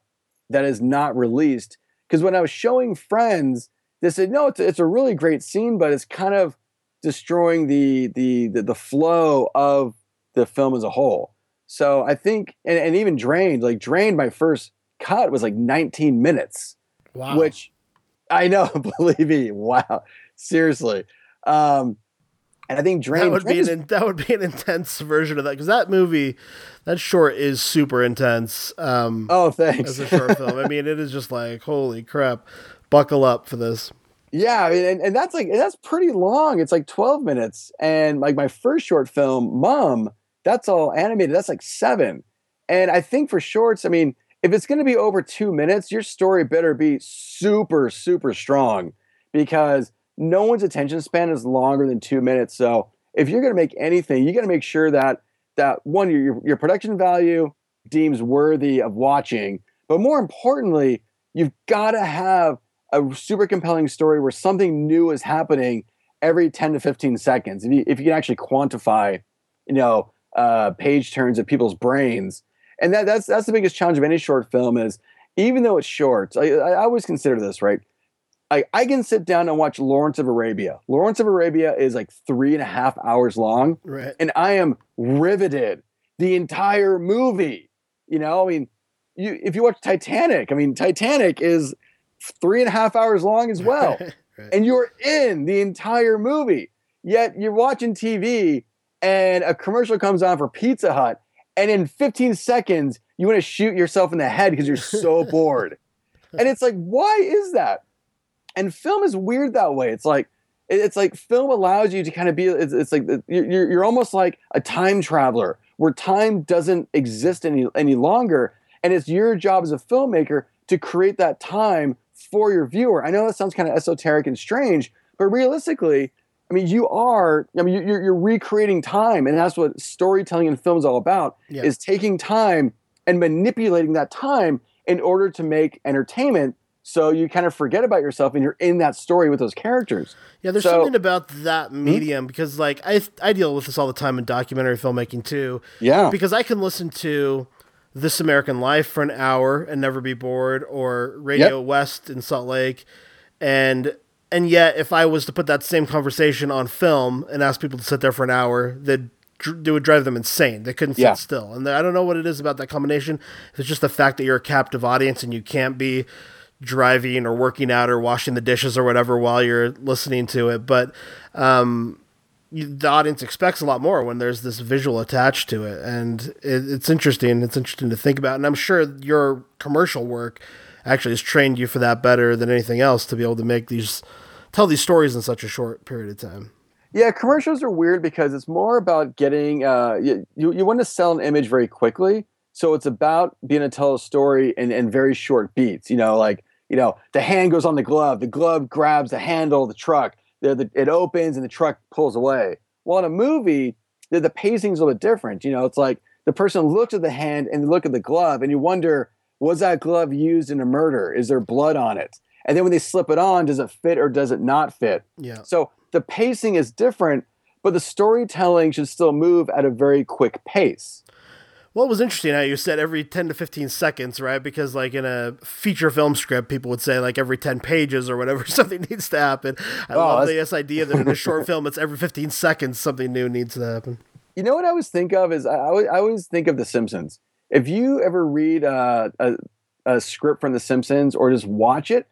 that is not released. Because when I was showing friends, they said, no, it's, it's a really great scene, but it's kind of destroying the, the the the flow of the film as a whole. So I think, and, and even drained, like drained, my first cut was like 19 minutes, wow. which I know, believe me, wow, seriously. Um, and I think drained that would be an that would be an intense version of that because that movie, that short is super intense. Um, oh, thanks. As a short film, I mean, it is just like holy crap, buckle up for this. Yeah, I mean, and, and that's like that's pretty long. It's like 12 minutes, and like my first short film, Mom that's all animated. That's like seven. And I think for shorts, I mean, if it's going to be over two minutes, your story better be super, super strong because no one's attention span is longer than two minutes. So if you're going to make anything, you got to make sure that that one your your production value deems worthy of watching, but more importantly, you've got to have a super compelling story where something new is happening every 10 to 15 seconds. If you if you can actually quantify, you know, uh, page turns of people's brains. And that, that's that's the biggest challenge of any short film is even though it's short, I, I always consider this right. I, I can sit down and watch Lawrence of Arabia. Lawrence of Arabia is like three and a half hours long, right. and I am riveted the entire movie. You know, I mean, you if you watch Titanic, I mean, Titanic is three and a half hours long as well, right. and you're in the entire movie. Yet you're watching TV and a commercial comes on for Pizza Hut, and in 15 seconds, you want to shoot yourself in the head because you're so bored. And it's like, why is that? And film is weird that way. It's like, it's like film allows you to kind of be, it's, it's like, uh, you're, you're almost like a time traveler where time doesn't exist any, any longer. And it's your job as a filmmaker to create that time for your viewer. I know that sounds kind of esoteric and strange, but realistically, I mean, you are. I mean, you're, you're recreating time, and that's what storytelling in film is all about: Yeah. is taking time and manipulating that time in order to make entertainment. So you kind of forget about yourself, and you're in that story with those characters. Yeah, there's So- something about that hmm? medium because, like, I I deal with this all the time in documentary filmmaking too. Yeah, because I can listen to This American Life for an hour and never be bored, or Radio West in Salt Lake, and and yet if I was to put that same conversation on film and ask people to sit there for an hour, that it would drive them insane. They couldn't sit Yeah. still, and I don't know what it is about that combination. It's just the fact that you're a captive audience and you can't be driving or working out or washing the dishes or whatever while you're listening to it, but um, the audience expects a lot more when there's this visual attached to it, and it, it's interesting. It's interesting to think about, and I'm sure your commercial work actually has trained you for that better than anything else to be able to make these tell these stories in such a short period of time. Yeah, commercials are weird because it's more about getting uh, you, you want to sell an image very quickly. So it's about being able to tell a story in, in very short beats. You know, like you know, the hand goes on the glove, the glove grabs the handle of the truck, the, the, it opens and the truck pulls away. Well, in a movie, the, the pacing's a little bit different. You know, it's like the person looks at the hand and they look at the glove, and you wonder, was that glove used in a murder? Is there blood on it? And then when they slip it on, does it fit or does it not fit? Yeah, So the pacing is different, but the storytelling should still move at a very quick pace. Well, it was interesting how you said every 10 to 15 seconds, right? Because, like, in a feature film script, people would say, like, every 10 pages or whatever, something needs to happen. I Oh, love this idea that in a short film, it's every 15 seconds something new needs to happen. You know what I always think of is I, I always think of The Simpsons. If you ever read uh, a, a script from The Simpsons or just watch it,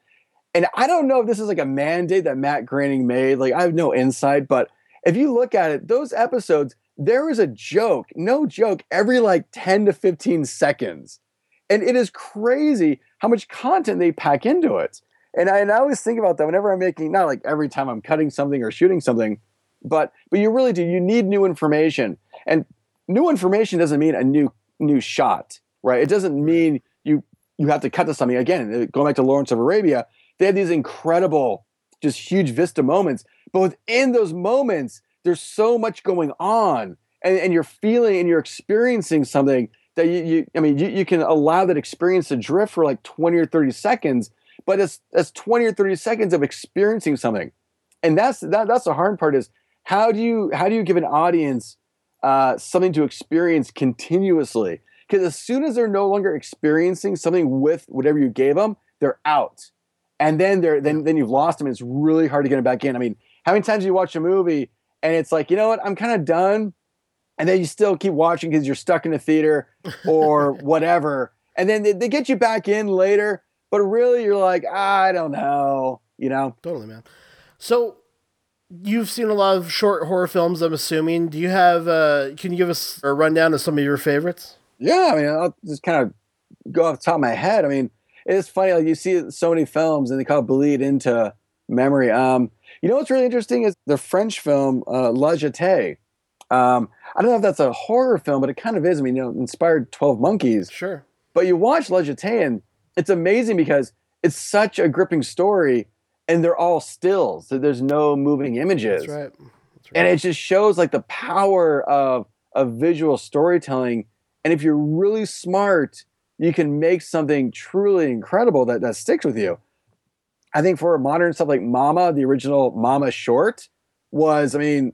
and I don't know if this is like a mandate that Matt Groening made, like I have no insight, but if you look at it, those episodes, there is a joke, no joke, every like 10 to 15 seconds. And it is crazy how much content they pack into it. And I, and I always think about that whenever I'm making, not like every time I'm cutting something or shooting something, but but you really do. You need new information. And new information doesn't mean a new new shot, right? It doesn't mean you you have to cut to something. Again, uh, going back to Lawrence of Arabia, they had these incredible, just huge vista moments. But within those moments, there's so much going on. And, and you're feeling and you're experiencing something that you, you I mean, you, you can allow that experience to drift for like 20 or 30 seconds, but it's that's 20 or 30 seconds of experiencing something. And that's that that's the hard part is how do you how do you give an audience uh, something to experience continuously? Because as soon as they're no longer experiencing something with whatever you gave them, they're out, and then they're then then you've lost them. It's really hard to get them back in. I mean, how many times do you watch a movie and it's like, you know what, I'm kind of done, and then you still keep watching because you're stuck in a theater or whatever, and then they, they get you back in later, but really you're like, I don't know, you know. Totally, man. So you've seen a lot of short horror films, I'm assuming. Do you have uh can you give us a rundown of some of your favorites? Yeah, I mean, I'll just kind of go off the top of my head. I mean, it's funny, like you see so many films and they kind of bleed into memory. Um, you know what's really interesting is the French film uh, La Jetée. Um, I don't know if that's a horror film, but it kind of is. I mean, you know, inspired Twelve Monkeys. Sure. But you watch La Jetée and it's amazing because it's such a gripping story, and they're all stills. So there's no moving images That's right. That's right. and it just shows like the power of of visual storytelling and if you're really smart you can make something truly incredible that that sticks with you i think for modern stuff like mama the original mama short was i mean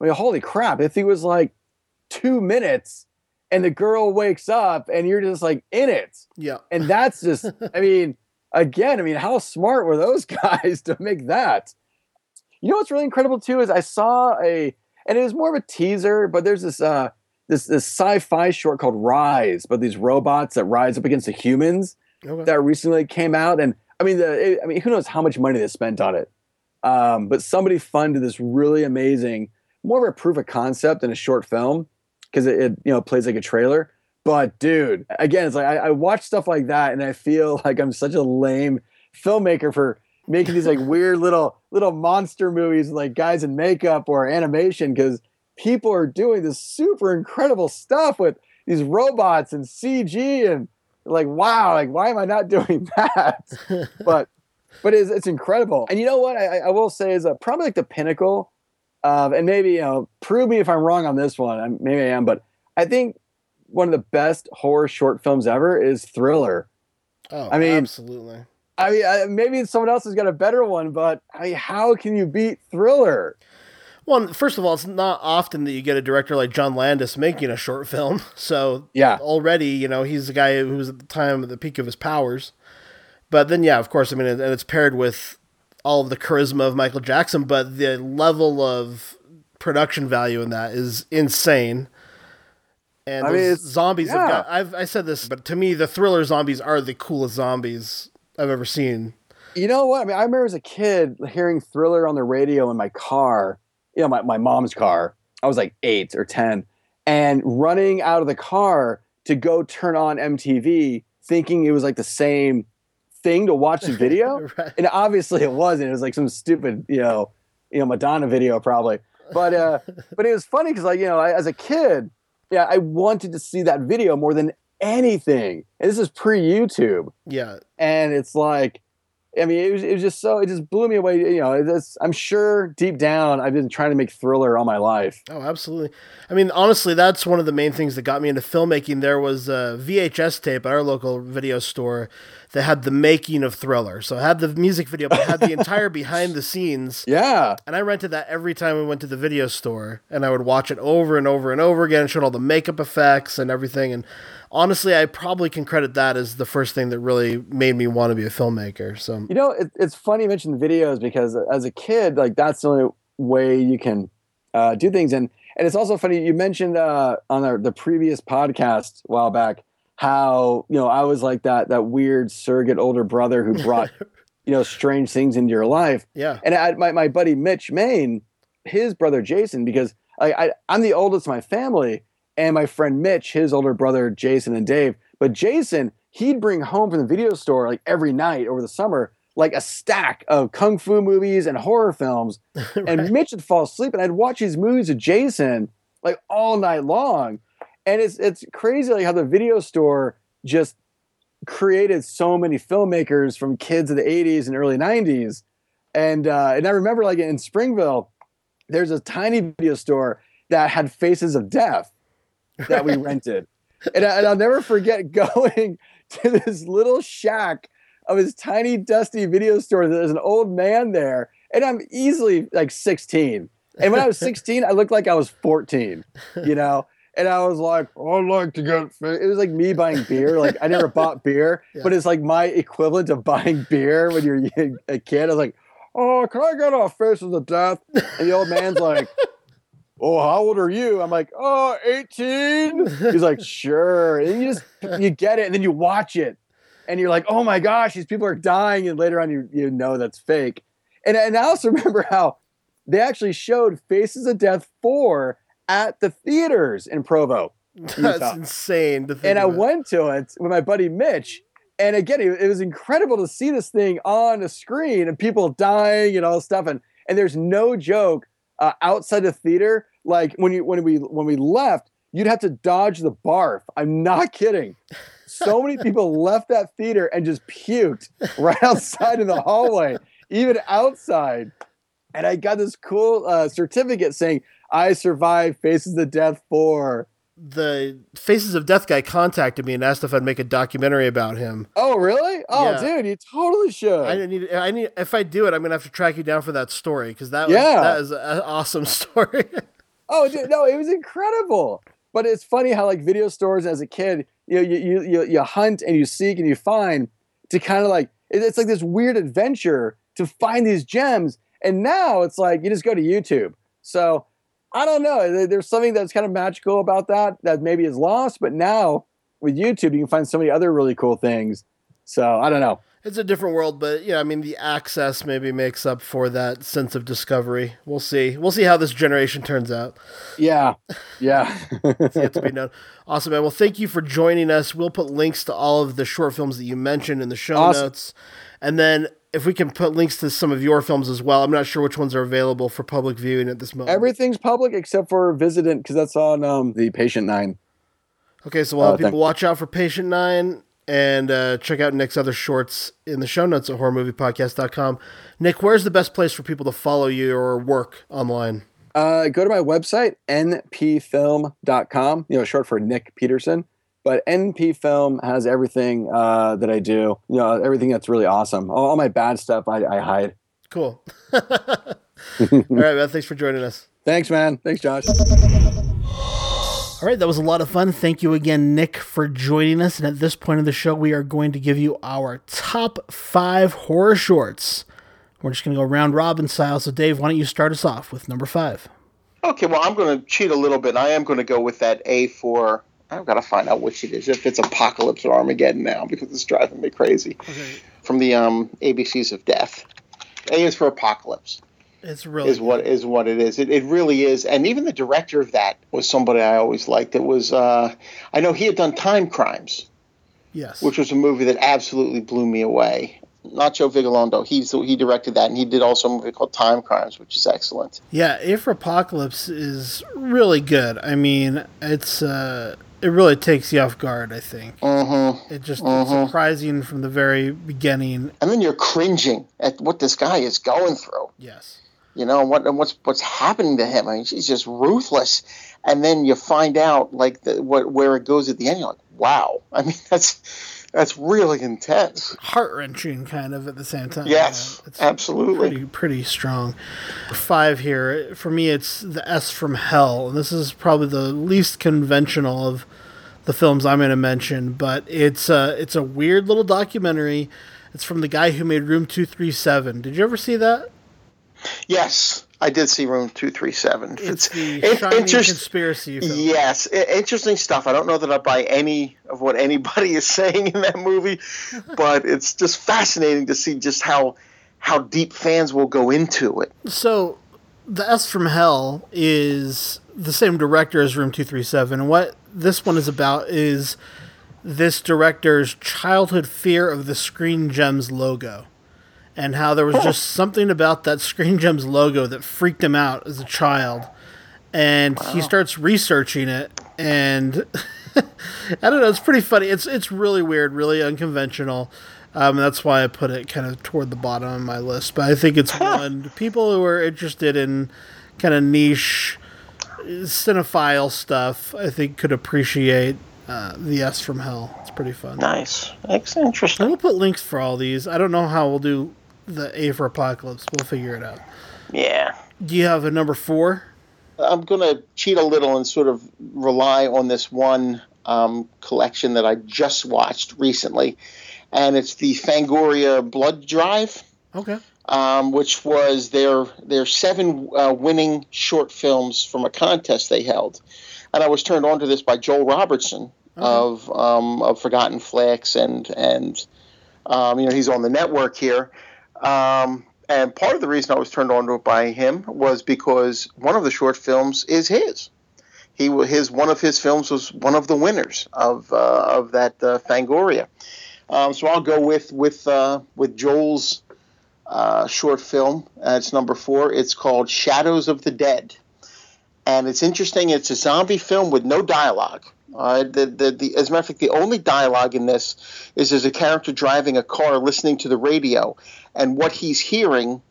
i mean holy crap If it was like two minutes and the girl wakes up and you're just like in it yeah. and that's just i mean again i mean how smart were those guys to make that you know what's really incredible too is i saw a and it was more of a teaser but there's this uh this this sci-fi short called rise but these robots that rise up against the humans Okay. that recently came out and i mean the it- i mean who knows how much money they spent on it. Um but somebody funded this really amazing more of a proof of concept than a short film because it, it you know plays like a trailer. But dude, again, it's like I, I watch stuff like that and I feel like I'm such a lame filmmaker for making these like weird little little monster movies like guys in makeup or animation because people are doing this super incredible stuff with these robots and CG and like wow, like why am I not doing that? but but it's, it's incredible. And you know what? I, I will say is uh, probably like the pinnacle of, and maybe you know, prove me if I'm wrong on this one. I, maybe I am, but I think one of the best horror short films ever is Thriller. Oh, I mean, absolutely. I mean, I, maybe someone else has got a better one, but I mean, how can you beat Thriller? Well, first of all, it's not often that you get a director like John Landis making a short film. So Yeah. already, you know, he's a guy who was at the time at the peak of his powers. But then, yeah, of course, I mean, and it's paired with all of the charisma of Michael Jackson, but the level of production value in that is insane. And I mean, zombies have got. I've I said this, but to me, the thriller zombies are the coolest zombies I've ever seen. You know what? I mean, I remember as a kid hearing Thriller on the radio in my car, you know, my, my mom's car. I was like eight or 10, and running out of the car to go turn on MTV, thinking it was like the same thing to watch the video. Right. and obviously it wasn't. It was like some stupid, you know, you know, Madonna video probably. But uh, but it was funny because like you know, I, as a kid, yeah, I wanted to see that video more than anything. And this is pre YouTube, Yeah, and it's like, I mean, it was, it was just so it just blew me away. You know, this I'm sure deep down I've been trying to make Thriller all my life. Oh, absolutely. I mean, honestly, that's one of the main things that got me into filmmaking. There was a VHS tape at our local video store that had the making of Thriller. So it had the music video, but had the entire behind the scenes. Yeah, And I rented that every time we went to the video store, and I would watch it over and over and over again. It showed all the makeup effects and everything. And honestly, I probably can credit that as the first thing that really made me want to be a filmmaker. So You know, it, it's funny you mentioned videos because as a kid, like that's the only way you can uh, do things. And and it's also funny you mentioned uh, on the, the previous podcast a while back how you know I was like that that weird surrogate older brother who brought you know strange things into your life. yeah, And I, my my buddy Mitch Main, his brother Jason, because I, I I'm the oldest in my family, and my friend Mitch, his older brother Jason and Dave. But Jason, he'd bring home from the video store like every night over the summer, like a stack of kung fu movies and horror films. And Mitch would fall asleep, and I'd watch these movies with Jason like all night long. And it's it's crazy like how the video store just created so many filmmakers from kids of the 80s and early 90s. And uh, and I remember like in Springville, there's a tiny video store that had Faces of Death that we rented. And, I, and I'll never forget going to this little shack of this tiny dusty video store. There's an old man there, and I'm easily like 16. And when I was 16, I looked like I was 14, you know. And I was like, I'd like to get. It was like me buying beer. Like I never bought beer, Yeah. but it's like my equivalent of buying beer when you're a kid. I was like, oh, can I get a Faces of Death? And the old man's like, oh, how old are you? I'm like, oh, 18. He's like, sure. And you just you get it, and then you watch it, and you're like, oh my gosh, these people are dying, and later on you you know that's fake. And and I also remember how they actually showed Faces of Death 4 at the theaters in Provo. that's Utah. insane. To think And I went to it with my buddy Mitch. And again, it, it was incredible to see this thing on the screen and people dying and all this stuff. And and there's no joke uh, outside the theater. Like when you when we when we left, you'd have to dodge the barf. I'm not kidding. So many people left that theater and just puked right outside in the hallway, even outside. And I got this cool uh, certificate saying I survived Faces of Death 4. the Faces of Death guy contacted me and asked if I'd make a documentary about him. Oh, really? Oh, Yeah. dude, you totally should. I need, I need, if I do it, I'm gonna have to track you down for that story because that, Yeah. that is an awesome story. oh, dude, no, it was incredible. But it's funny how like video stores as a kid, you know, you you you, you hunt and you seek and you find to kind of like it's like this weird adventure to find these gems. And now it's like you just go to YouTube. So I don't know. There's something that's kind of magical about that that maybe is lost, but now with YouTube you can find so many other really cool things. So I don't know. it's a different world, but yeah, I mean, the access maybe makes up for that sense of discovery. We'll see. We'll see how this generation turns out. Yeah, yeah. It's yet to be known. Awesome, man. Well, thank you for joining us. We'll put links to all of the short films that you mentioned in the show Awesome. notes, and then if we can put links to some of your films as well. I'm not sure which ones are available for public viewing at this moment. Everything's public except for Visitant because that's on um, the Patient Nine. Okay, so we'll have Uh, people watch out for Patient Nine. and uh, check out Nick's other shorts in the show notes at horrormoviepodcast.com. Nick, where's the best place for people to follow you or work online? Uh, go to my website, npfilm.com, you know, short for Nick Peterson. But NP Film has everything uh, that I do, you know, everything that's really awesome. All, all my bad stuff I, I hide. Cool. all right, man. Thanks for joining us. Thanks, man. Thanks, Josh. All right, that was a lot of fun. Thank you again, Nick, for joining us. And at this point of the show, we are going to give you our top five horror shorts. We're just going to go round robin style. So, Dave, why don't you start us off with number five? Okay, well, I'm going to cheat a little bit. I am going to go with that A for. I've got to find out which it is. If it's Apocalypse or Armageddon now, because it's driving me crazy. Okay. From the um, ABCs of Death. A is for Apocalypse. It's really is what is what it is. It, it really is, and even the director of that was somebody I always liked. It was uh, I know he had done Time Crimes, yes, which was a movie that absolutely blew me away. Nacho Vigalondo, he's he directed that, and he did also a movie called Time Crimes, which is excellent. Yeah, If Apocalypse is really good. I mean, it's uh, it really takes you off guard. I think mm-hmm. it just mm-hmm. surprising from the very beginning, and then you're cringing at what this guy is going through. Yes you know what what's what's happening to him. I mean, she's just ruthless. And then you find out like the, what where it goes at the end. You're like, wow. I mean, that's that's really intense, heart wrenching, kind of at the same time. Yes, yeah, absolutely, pretty, pretty strong. Five here for me, it's the S from Hell, and this is probably the least conventional of the films I'm going to mention, but it's a it's a weird little documentary. It's from the guy who made Room Two Three Seven. Did you ever see that? Yes, I did see Room Two Three Seven. It's, it's the inter- conspiracy. Film. Yes, interesting stuff. I don't know that I buy any of what anybody is saying in that movie, but it's just fascinating to see just how how deep fans will go into it. So, the S from Hell is the same director as Room Two Three Seven, what this one is about is this director's childhood fear of the Screen Gems logo and how there was just something about that Screen Gems logo that freaked him out as a child. And wow. he starts researching it, and I don't know. It's pretty funny. It's it's really weird, really unconventional. Um, that's why I put it kind of toward the bottom of my list. But I think it's one people who are interested in kind of niche cinephile stuff. I think could appreciate uh, the S from Hell. It's pretty fun. Nice, that's interesting. I'm gonna put links for all these. I don't know how we'll do the A for Apocalypse. We'll figure it out. Yeah. Do you have a number four? I'm going to cheat a little and sort of rely on this one um, collection that I just watched recently, and it's the Fangoria Blood Drive. Okay. Um, which was their their seven uh, winning short films from a contest they held, and I was turned on to this by Joel Robertson okay. of um, of Forgotten Flicks and and um, you know he's on the network here, um, and part of the reason I was turned on to it by him was because one of the short films is his. He his one of his films was one of the winners of uh, of that uh, Fangoria. Um, so I'll go with with uh, with Joel's uh, short film. it's number four. It's called Shadows of the Dead, and it's interesting. It's a zombie film with no dialogue. Uh, the, the, the, as a matter of fact, the only dialogue in this is there's a character driving a car listening to the radio, and what he's hearing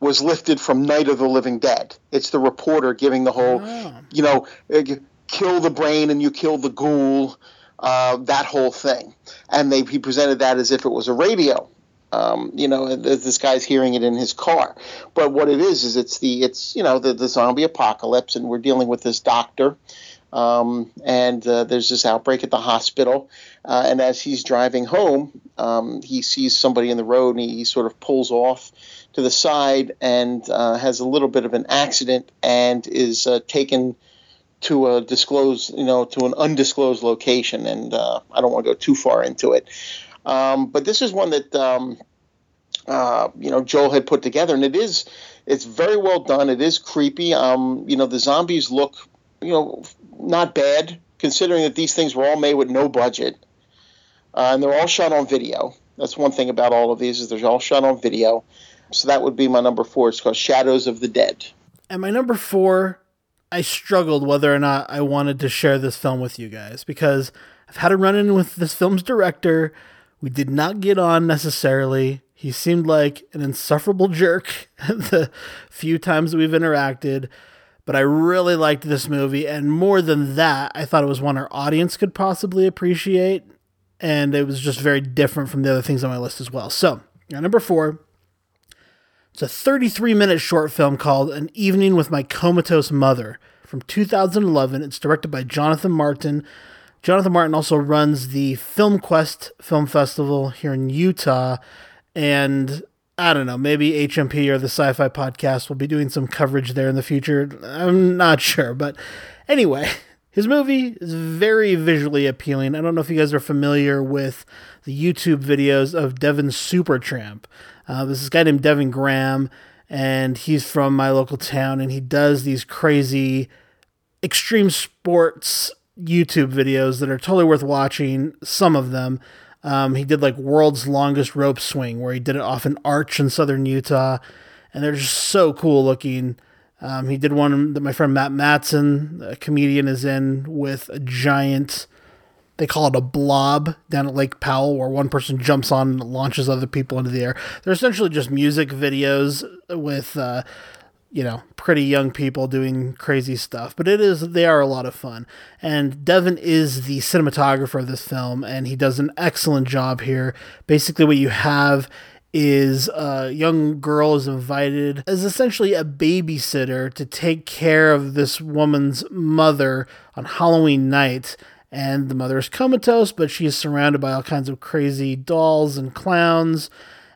was lifted from Night of the Living Dead. It's the reporter giving the whole, oh. you know, uh, kill the brain and you kill the ghoul, uh, that whole thing. And they he presented that as if it was a radio. Um, you know, this guy's hearing it in his car. But what it is is it's the it's you know the the zombie apocalypse, and we're dealing with this doctor um, and uh, there's this outbreak at the hospital. Uh, and as he's driving home, um, he sees somebody in the road and he, he, sort of pulls off to the side and uh, has a little bit of an accident and is uh, taken to a disclosed, you know, to an undisclosed location. And uh, I don't want to go too far into it. Um, but this is one that, um, uh, you know, Joel had put together, and it is, it's very well done. It is creepy. Um, you know, the zombies look you know, not bad considering that these things were all made with no budget, uh, and they're all shot on video. That's one thing about all of these is they're all shot on video. So that would be my number four. It's called Shadows of the Dead. And my number four, I struggled whether or not I wanted to share this film with you guys because I've had a run in with this film's director. We did not get on necessarily. He seemed like an insufferable jerk the few times we've interacted, but I really liked this movie. And more than that, I thought it was one our audience could possibly appreciate. And it was just very different from the other things on my list as well. So, number four, it's a 33 minute short film called An Evening with My Comatose Mother from 2011. It's directed by Jonathan Martin. Jonathan Martin also runs the Film Quest Film Festival here in Utah. And I don't know, maybe HMP or the Sci Fi Podcast will be doing some coverage there in the future. I'm not sure. But anyway, his movie is very visually appealing. I don't know if you guys are familiar with the YouTube videos of Devin Supertramp. Uh, this is a guy named Devin Graham, and he's from my local town, and he does these crazy extreme sports YouTube videos that are totally worth watching. Some of them. Um, he did like world's longest rope swing, where he did it off an arch in southern Utah, and they're just so cool looking. Um, he did one that my friend Matt Matson, a comedian, is in with a giant. They call it a blob down at Lake Powell, where one person jumps on and launches other people into the air. They're essentially just music videos with uh, you know, pretty young people doing crazy stuff, but it is they are a lot of fun. And Devin is the cinematographer of this film, and he does an excellent job here. Basically, what you have is a young girl is invited as essentially a babysitter to take care of this woman's mother on Halloween night. And the mother is comatose, but she is surrounded by all kinds of crazy dolls and clowns.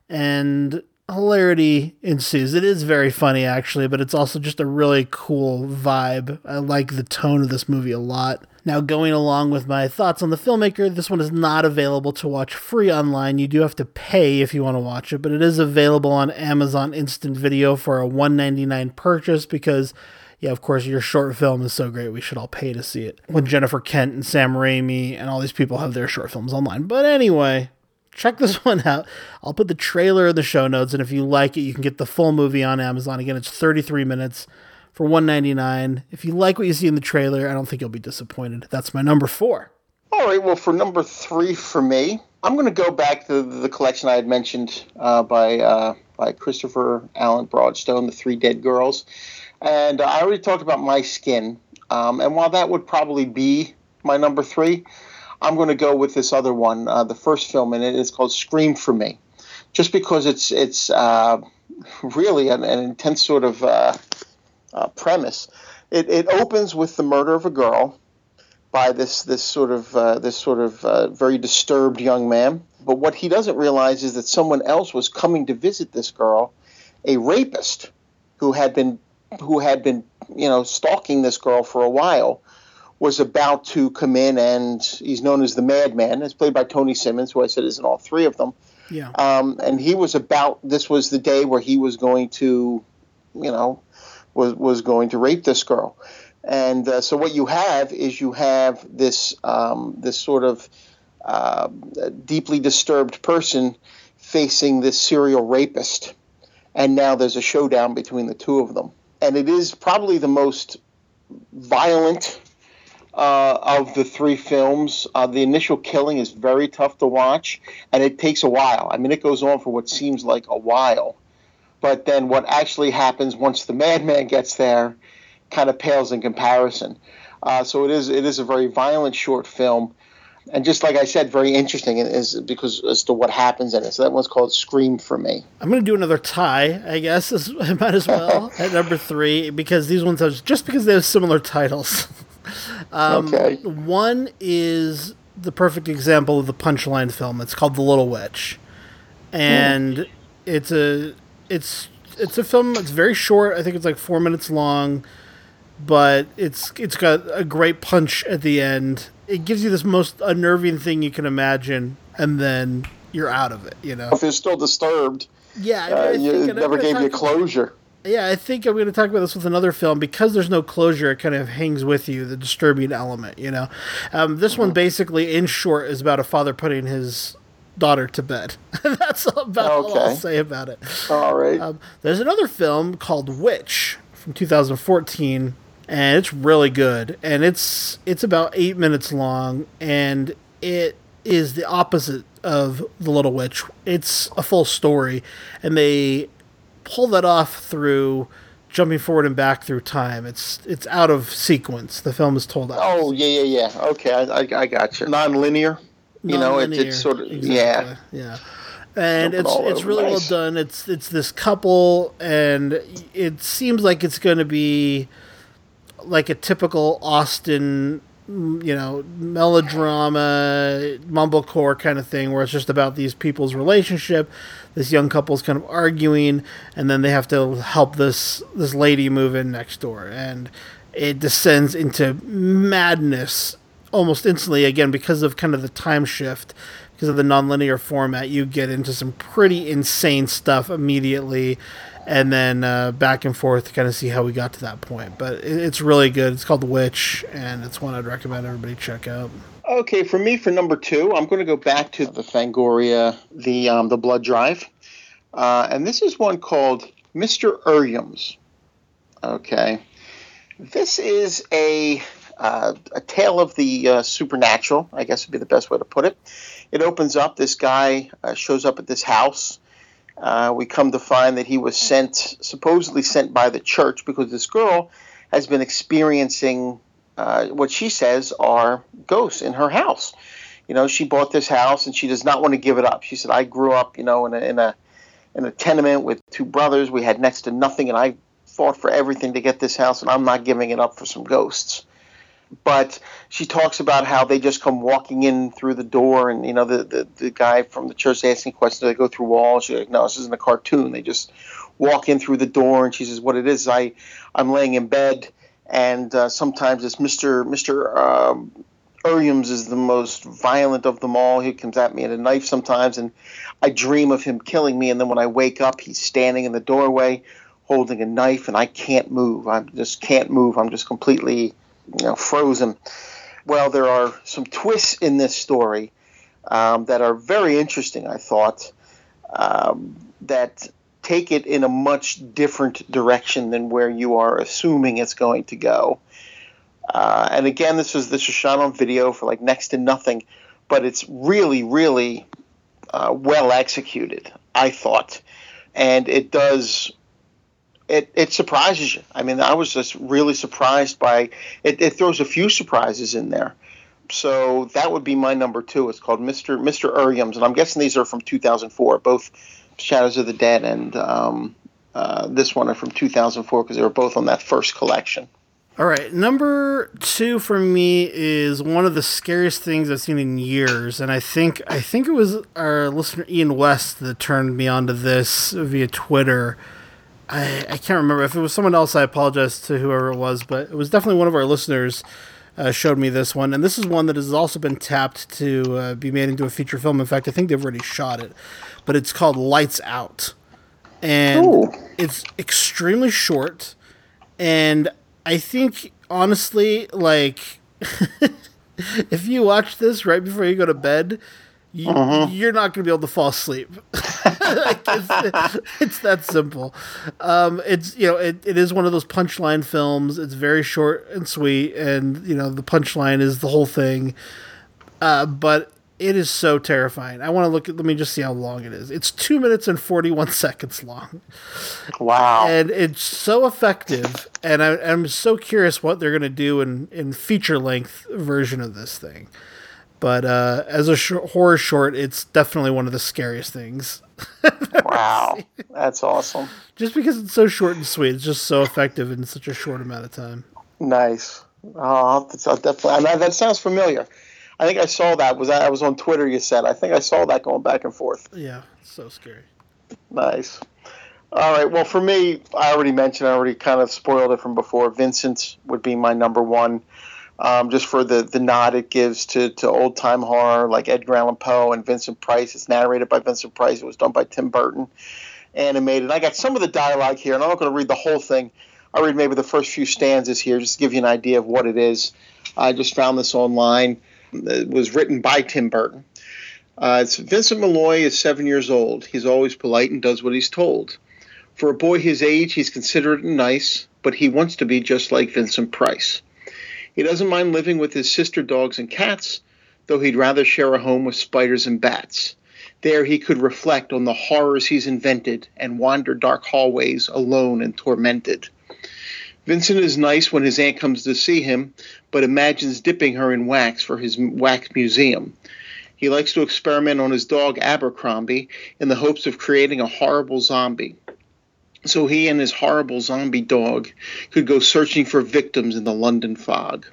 And hilarity ensues. It is very funny, actually, but it's also just a really cool vibe. I like the tone of this movie a lot. Now, going along with my thoughts on the filmmaker, this one is not available to watch free online. You do have to pay if you want to watch it, but it is available on Amazon Instant Video for a $1.99 purchase because yeah, of course, your short film is so great, we should all pay to see it. When Jennifer Kent and Sam Raimi and all these people have their short films online. But anyway, check this one out. I'll put the trailer in the show notes, and if you like it, you can get the full movie on Amazon. Again, it's 33 minutes for 199. If you like what you see in the trailer, I don't think you'll be disappointed. That's my number four. All right. Well, for number three for me, I'm going to go back to the collection I had mentioned uh, by uh, by Christopher Alan Broadstone, The Three Dead Girls, and I already talked about My Skin. Um, and while that would probably be my number three, I'm going to go with this other one, uh, the first film in it. It's called Scream for Me, just because it's it's uh, really an, an, intense sort of uh, uh premise. It, it opens with the murder of a girl by this this sort of uh, this sort of uh, very disturbed young man. But what he doesn't realize is that someone else was coming to visit this girl, a rapist who had been who had been you know stalking this girl for a while was about to come in, and he's known as the Madman. It's played by Tony Simmons, who I said is in all three of them. Yeah. Um, and he was about. This was the day where he was going to, you know, was was going to rape this girl. And uh, so what you have is you have this um, this sort of uh, deeply disturbed person facing this serial rapist, and now there's a showdown between the two of them. And it is probably the most violent uh, of the three films. Uh, the initial killing is very tough to watch, and it takes a while. I mean, it goes on for what seems like a while, but then what actually happens once the madman gets there kind of pales in comparison. Uh, so it is it is a very violent short film, and just like I said, very interesting is because as to what happens in it. So that one's called Scream for me. I'm going to do another tie, I guess. I might as well at number three because these ones have just because they have similar titles. Um, okay. One is the perfect example of the punchline film. It's called The Little Witch, and mm. it's a it's it's a film. It's very short. I think it's like four minutes long, but it's it's got a great punch at the end. It gives you this most unnerving thing you can imagine, and then you're out of it. You know, if you're still disturbed, yeah, I uh, you never gave you closure yeah, I think I'm going to talk about this with another film because there's no closure. It kind of hangs with you, the disturbing element. You know, um, this mm-hmm. one basically, in short, is about a father putting his daughter to bed. That's about okay. all I'll say about it. All right. Um, there's another film called Witch from 2014. and it's really good. And it's it's about eight minutes long, and it is the opposite of the Little Witch. It's a full story, and they pull that off through jumping forward and back through time. It's it's out of sequence. The film is told out. Oh yeah, yeah, yeah. Okay, I, I, I got you. Non-linear. You know, it, it's sort of exactly. yeah, yeah. And Jumping it's it's really Nice. well done. It's it's this couple, and it seems like it's going to be like a typical Austin, you know, melodrama, mumblecore kind of thing, where it's just about these people's relationship. This young couple's kind of arguing, and then they have to help this this lady move in next door, and it descends into madness almost instantly again because of kind of the time shift because of the nonlinear format. You get into some pretty insane stuff immediately and then uh, back and forth to kind of see how we got to that point. But it, it's really good. It's called the witch and it's one i'd recommend everybody check out Okay, for me, for number two, I'm going to go back to the Fangoria, the um, the Blood Drive, uh, and this is one called Mr. Uriams. Okay, this is a uh, a tale of the uh, supernatural. I guess would be the best way to put it. It opens up. This guy uh, shows up at this house. Uh, we come to find that he was sent, supposedly sent by the church, because this girl has been experiencing uh, what she says are ghosts in her house. You know, she bought this house and she does not want to give it up. She said, "I grew up, you know, in a in a in a tenement with two brothers. We had next to nothing, and I fought for everything to get this house, and I'm not giving it up for some ghosts." But she talks about how they just come walking in through the door, and you know, the the, the guy from the church asking questions. They go through walls? She's like, "No, this isn't a cartoon. They just walk in through the door." And she says, "What it is, I I'm laying in bed." And uh, sometimes it's Mr. Mr. Um, Uriams is the most violent of them all. He comes at me with a knife sometimes, and I dream of him killing me. And then when I wake up, he's standing in the doorway holding a knife, and I can't move. I just can't move. I'm just completely, you know, frozen. Well, there are some twists in this story um, that are very interesting. I thought um, that take it in a much different direction than where you are assuming it's going to go. Uh, and again, this was this was shot on video for like next to nothing, but it's really, really uh, well executed. I thought, and it does. It, it surprises you. I mean, I was just really surprised by it. It throws a few surprises in there. So that would be my number two. It's called Mr. Mr. Uriams, and I'm guessing these are from 2004. Both Shadows of the Dead and um, uh, this one are from 2004 because they were both on that first collection. all right number two for me is one of the scariest things i've seen in years and i think i think it was our listener ian west that turned me onto this via twitter I, I can't remember if it was someone else. I apologize to whoever it was, but it was definitely one of our listeners uh, showed me this one, and this is one that has also been tapped to uh, be made into a feature film. In fact, I think they've already shot it, but it's called Lights Out, and Ooh. it's extremely short, and I think honestly, like if you watch this right before you go to bed. You, You're not going to be able to fall asleep. like it's, it's that simple. Um, it's you know it, it is one of those punchline films. It's very short and sweet, and you know the punchline is the whole thing. Uh, but it is so terrifying. I want to look at. Let me just see how long it is. It's two minutes and forty one seconds long, Wow. and it's so effective. And I, I'm so curious what they're gonna do in in feature length version of this thing. But uh, as a sh- horror short, it's definitely one of the scariest things. wow. That's awesome. Just because it's so short and sweet, it's just so effective in such a short amount of time. Nice. Oh, definitely. that, that sounds familiar. I think I saw that. Was I was on Twitter? You said. I think I saw that going back and forth. Yeah, so scary. Nice. All right. Well, for me, I already mentioned. I already kind of spoiled it from before. Vincent would be my number one, um, just for the the nod it gives to to old time horror like Edgar Allan Poe and Vincent Price. It's narrated by Vincent Price. It was done by Tim Burton, animated. I got some of the dialogue here, and I'm not going to read the whole thing. I'll read maybe the first few stanzas here, just to give you an idea of what it is. I just found this online. It was written by Tim Burton. Uh, it's Vincent Malloy is seven years old. He's always polite and does what he's told. For a boy his age, he's considerate and nice, but he wants to be just like Vincent Price. He doesn't mind living with his sister dogs and cats, though he'd rather share a home with spiders and bats. There he could reflect on the horrors he's invented and wander dark hallways alone and tormented. Vincent is nice when his aunt comes to see him, but imagines dipping her in wax for his wax museum. He likes to experiment on his dog Abercrombie in the hopes of creating a horrible zombie. So he and his horrible zombie dog could go searching for victims in the London fog.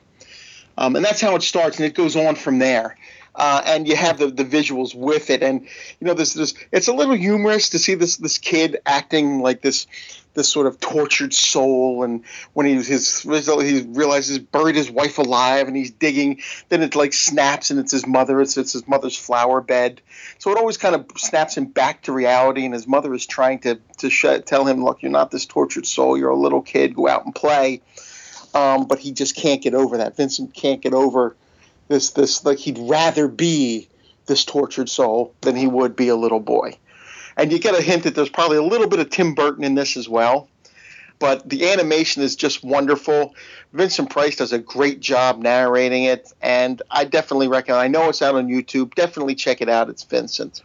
Um, and that's how it starts, and it goes on from there. Uh, and you have the, the visuals with it, and you know this this it's a little humorous to see this this kid acting like this this sort of tortured soul. And when he his he realizes buried his wife alive, and he's digging, then it like snaps, and it's his mother. It's it's his mother's flower bed. So it always kind of snaps him back to reality. And his mother is trying to to sh- tell him, look, you're not this tortured soul. You're a little kid. Go out and play. Um, but he just can't get over that. Vincent can't get over this this like he'd rather be this tortured soul than he would be a little boy and you get a hint that there's probably a little bit of Tim Burton in this as well. But the animation is just wonderful. Vincent Price does a great job narrating it, and I definitely recommend. I know it's out on YouTube. Definitely check it out. It's Vincent.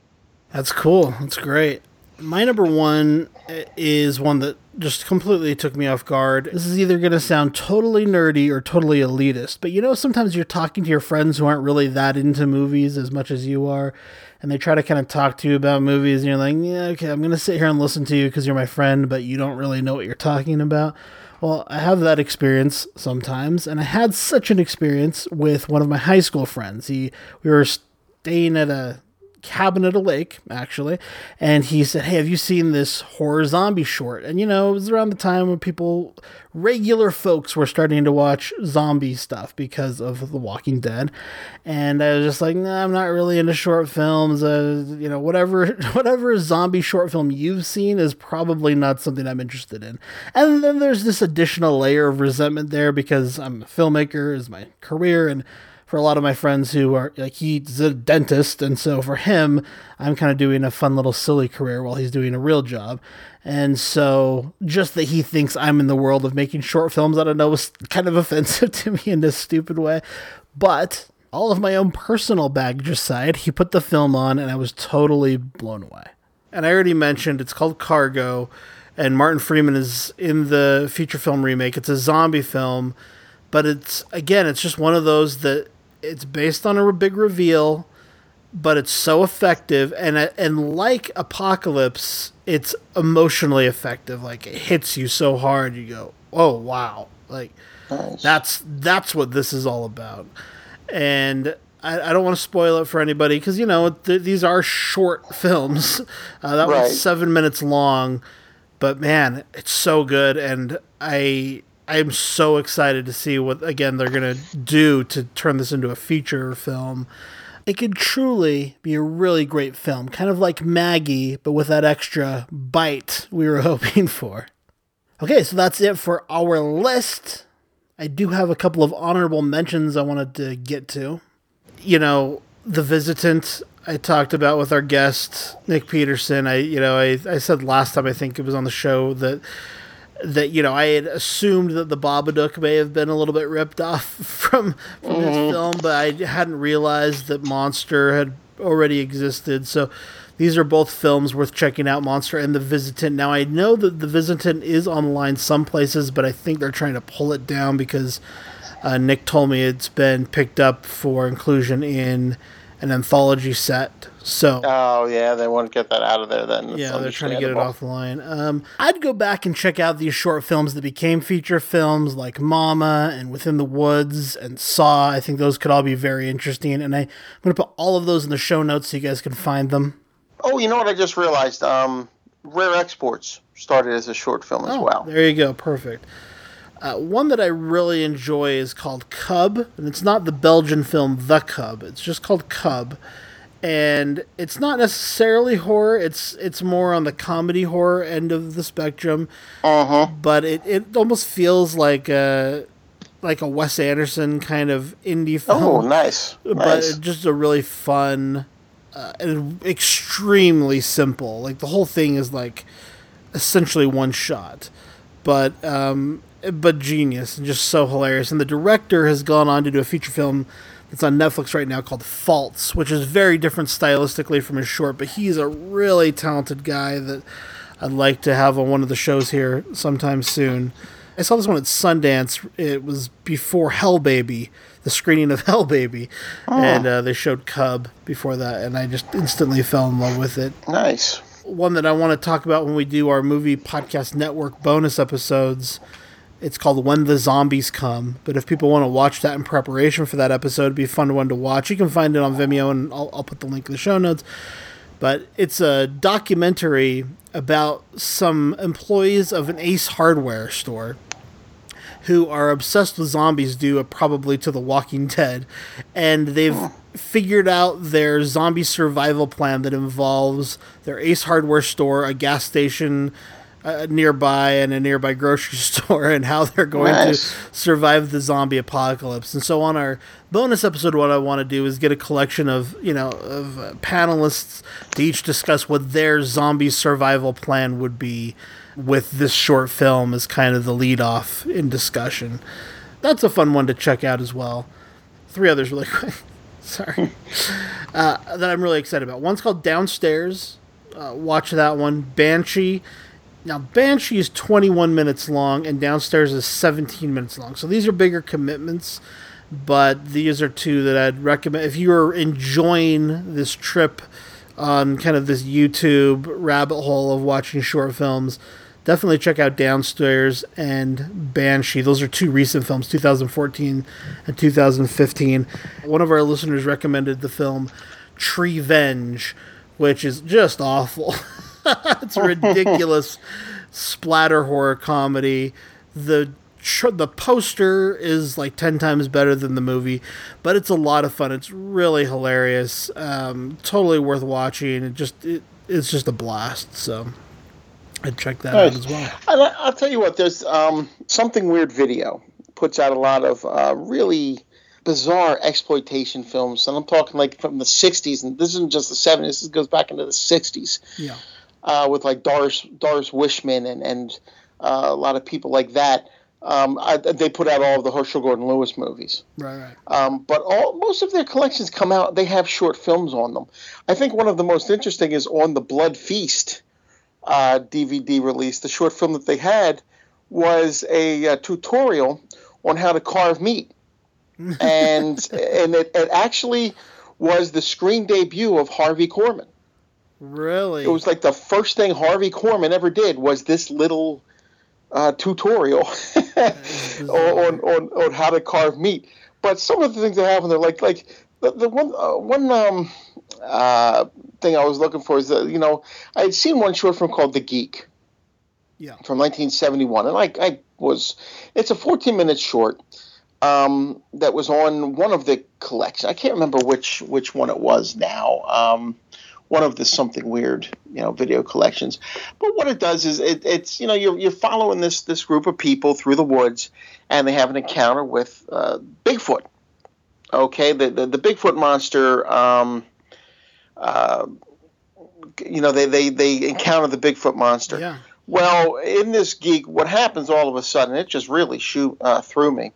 That's cool. That's great. My number one is one that just completely took me off guard. This is either going to sound totally nerdy or totally elitist, but you know, sometimes you're talking to your friends who aren't really that into movies as much as you are, and they try to kind of talk to you about movies, and you're like, yeah, okay, I'm going to sit here and listen to you because you're my friend, but you don't really know what you're talking about. Well, I have that experience sometimes, and I had such an experience with one of my high school friends. He, we were staying at a cabin at a lake, actually. And he said, Hey, have you seen this horror zombie short? And, you know, it was around the time when people, regular folks, were starting to watch zombie stuff because of The Walking Dead. And I was just like, nah, I'm not really into short films. Uh, you know, whatever, whatever zombie short film you've seen is probably not something I'm interested in. And then there's this additional layer of resentment there because I'm a filmmaker, is my career. And for a lot of my friends who are like he's a dentist and so for him i'm kind of doing a fun little silly career while he's doing a real job. And so just that he thinks i'm in the world of making short films i don't know was kind of offensive to me in this stupid way. But all of my own personal baggage aside he put the film on and i was totally blown away. And i already mentioned it's called cargo and martin freeman is in the feature film remake. It's a zombie film but it's again it's just one of those that it's based on a big reveal, but it's so effective and and like Apocalypse, it's emotionally effective. Like it hits you so hard, you go, "Oh wow!" Like nice. that's that's what this is all about. And I, I don't want to spoil it for anybody because you know th- these are short films. Uh, that right. was seven minutes long, but man, it's so good, and I I'm so excited to see what again they're gonna do to turn this into a feature film. It could truly be a really great film, kind of like Maggie, but with that extra bite we were hoping for. Okay, so that's it for our list. I do have a couple of honorable mentions I wanted to get to. You know, The Visitant I talked about with our guest Nick Peterson. I you know, I, I said last time I think it was on the show that that you know I had assumed that the Babadook may have been a little bit ripped off from from mm-hmm. this film, but I hadn't realized that Monster had already existed. So these are both films worth checking out, Monster and The Visitant. Now I know that The Visitant is online some places, but I think they're trying to pull it down because uh, Nick told me it's been picked up for inclusion in an anthology set. So oh yeah, they want to get that out of there. Then yeah, they're trying to get it off offline. Um, I'd go back and check out these short films that became feature films, like Mama and Within the Woods and Saw. I think those could all be very interesting, and I, am going to put all of those in the show notes so you guys can find them. Oh, you know what I just realized? Um, Rare Exports started as a short film as oh, well. There you go, perfect. Uh, one that I really enjoy is called Cub, and it's not the Belgian film The Cub. It's just called Cub, and it's not necessarily horror. It's it's more on the comedy horror end of the spectrum. Uh-huh. But it, it almost feels like a like a Wes Anderson kind of indie film. Oh, nice! But nice. just a really fun uh, and extremely simple. Like the whole thing is like essentially one shot, but um, but genius and just so hilarious. And the director has gone on to do a feature film that's on Netflix right now called Faults, which is very different stylistically from his short, but he's a really talented guy that I'd like to have on one of the shows here sometime soon. I saw this one at Sundance. It was before Hell Baby, the screening of Hell Baby, oh. and uh, they showed Cub before that, and I just instantly fell in love with it. Nice. One that I want to talk about when we do our movie podcast network bonus episodes. It's called When the Zombies Come. But if people want to watch that in preparation for that episode, it'd be a fun one to watch. You can find it on Vimeo, and I'll, I'll put the link in the show notes. But it's a documentary about some employees of an Ace Hardware store who are obsessed with zombies due uh, probably to The Walking Dead, and they've figured out their zombie survival plan that involves their Ace Hardware store, a gas station uh, nearby, and a nearby grocery store, and how they're going nice. to survive the zombie apocalypse. And so, on our bonus episode, what I want to do is get a collection of you know of uh, panelists to each discuss what their zombie survival plan would be with this short film as kind of the lead off in discussion. That's a fun one to check out as well. Three others really quick. Sorry. Uh, that I'm really excited about. One's called Downstairs. Uh, watch that one. Banshee. Now, Banshee is 21 minutes long, and Downstairs is 17 minutes long. So these are bigger commitments, but these are two that I'd recommend. If you're enjoying this trip on kind of this YouTube rabbit hole of watching short films, definitely check out Downstairs and Banshee. Those are two recent films, 2014 and 2015. One of our listeners recommended the film Treevenge, which is just awful. it's a ridiculous splatter horror comedy. The tr- the poster is like 10 times better than the movie, but it's a lot of fun. It's really hilarious. Um, totally worth watching. It just it, it's just a blast. So I'd check that nice. out as well. I'll, I'll tell you what, there's um, something weird video puts out a lot of uh, really bizarre exploitation films, and I'm talking like from the '60s, and this isn't just the '70s. This goes back into the '60s. Yeah. Uh, with like Doris Doris Wishman and and uh, a lot of people like that. Um, I, they put out all of the Herschell Gordon Lewis movies. Right, right. Um, but all most of their collections come out. They have short films on them. I think one of the most interesting is on the Blood Feast uh, DVD release. The short film that they had was a, a tutorial on how to carve meat, and and it, it actually was the screen debut of Harvey Korman. Really? It was like the first thing Harvey Korman ever did was this little uh, tutorial on, on, on how to carve meat. But some of the things that happen there, like like the, the one uh, one um, uh, thing I was looking for is that you know I had seen one short film called The Geek. Yeah. From 1971, and I I was it's a 14 minute short um, that was on one of the collections. I can't remember which which one it was now. Um, one of the something weird, you know, video collections. But what it does is it, it's you know you're you're following this this group of people through the woods, and they have an encounter with uh, Bigfoot. Okay, the, the the, Bigfoot monster. Um, uh, you know, they, they they encounter the Bigfoot monster. Yeah. Well, in this geek, what happens all of a sudden? It just really shoot uh, through me.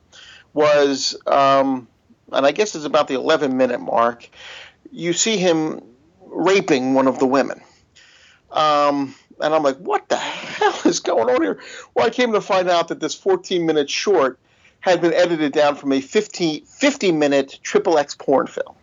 Was um, and I guess it's about the 11 minute mark. You see him raping one of the women. Um, and I'm like, what the hell is going on here? Well, I came to find out that this 14 minute short had been edited down from a 50, 50 minute triple X porn film.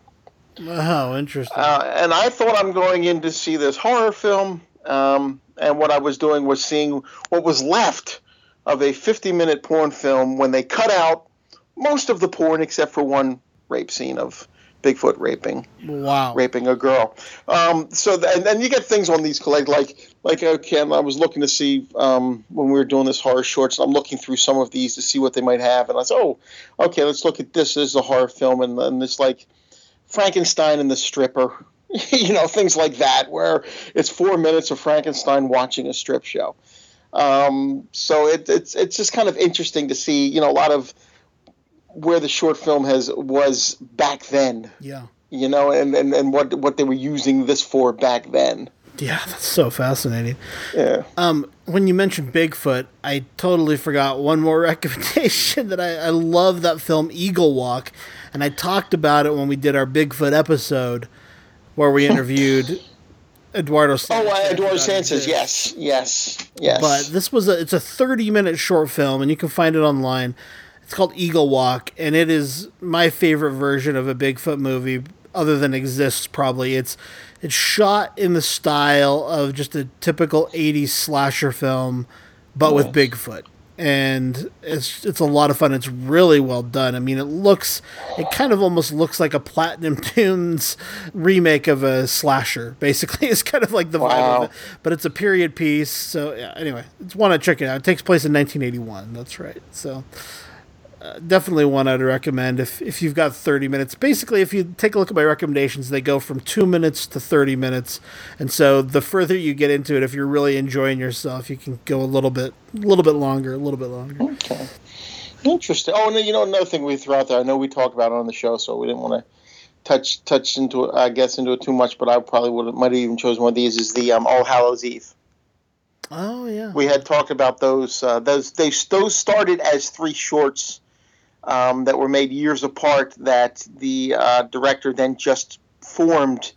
Wow, interesting. Uh, and I thought I'm going in to see this horror film, um, and what I was doing was seeing what was left of a 50 minute porn film when they cut out most of the porn except for one rape scene of Bigfoot raping, wow, raping a girl. Um, so th- and then you get things on these collect like like okay, I was looking to see um, when we were doing this horror shorts. I'm looking through some of these to see what they might have, and I said, oh, okay, let's look at this. This is a horror film, and, and it's like Frankenstein and the stripper, you know, things like that, where it's four minutes of Frankenstein watching a strip show. Um, so it, it's it's just kind of interesting to see, you know, a lot of where the short film has was back then. Yeah. You know, and, and, and what what they were using this for back then. Yeah, that's so fascinating. Yeah. Um, when you mentioned Bigfoot, I totally forgot one more recommendation that I, I love that film Eagle Walk, and I talked about it when we did our Bigfoot episode, where we interviewed Eduardo. Oh, Sanchez uh, Eduardo Sanchez. Yes, yes, yes. But this was a it's a 30 minute short film and you can find it online. It's called Eagle Walk and it is my favorite version of a Bigfoot movie other than exists probably. It's it's shot in the style of just a typical 80s slasher film but with Bigfoot. And it's it's a lot of fun. It's really well done. I mean, it looks, it kind of almost looks like a Platinum Tunes remake of a slasher. Basically, it's kind of like the vibe of it but it's a period piece. So yeah, anyway, it's one I check it out. It takes place in 1981. That's right. So uh, definitely one I'd recommend if if you've got 30 minutes. Basically, if you take a look at my recommendations, they go from two minutes to 30 minutes, and so the further you get into it, if you're really enjoying yourself, you can go a little bit, a little bit longer, a little bit longer. Okay. Interesting. Oh, and you know another thing we threw out there. I know we talked about it on the show, so we didn't want to touch touch into it, I guess into it too much. But I probably would might have even chosen one of these. Is the um, All Hallows Eve? Oh yeah. We had talked about those. Uh, those they those started as three shorts um, that were made years apart. That the uh, director then just formed.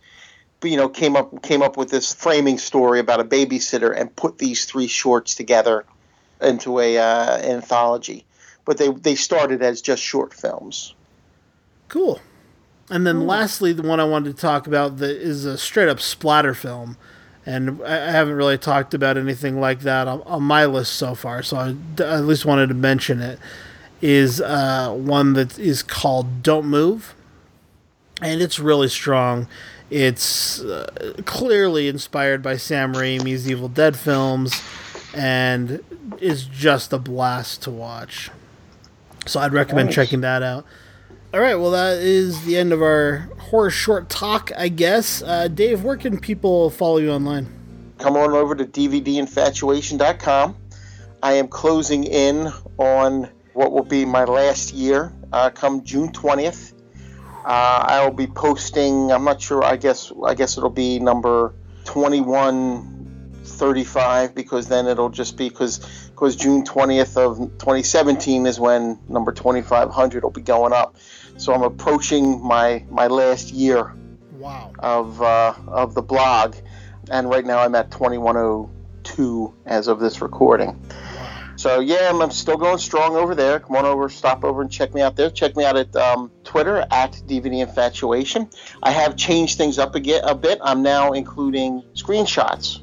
You know, came up came up with this framing story about a babysitter and put these three shorts together into a uh, anthology. But they they started as just short films. Cool. And then lastly, the one I wanted to talk about that is a straight up splatter film. And I I haven't really talked about anything like that on, on my list so far, so I d- at least wanted to mention it. Is uh, one that is called Don't Move. And it's really strong. It's uh, clearly inspired by Sam Raimi's Evil Dead films and is just a blast to watch. So I'd recommend Nice. checking that out. All right, well, that is the end of our horror short talk, I guess. Uh, Dave, where can people follow you online? come on over to dvdinfatuation.com. I am closing in on what will be my last year uh, come June 20th. Uh, I will be posting. I'm not sure. I guess. I guess it'll be number 2135 because then it'll just be because because June 20th of 2017 is when number 2500 will be going up. So I'm approaching my my last year Wow. of uh, of the blog, and right now I'm at 2102 as of this recording. So yeah, I'm, I'm still going strong over there. Come on over, stop over and check me out there. Check me out at um, Twitter at DVD Infatuation. I have changed things up again a bit. I'm now including screenshots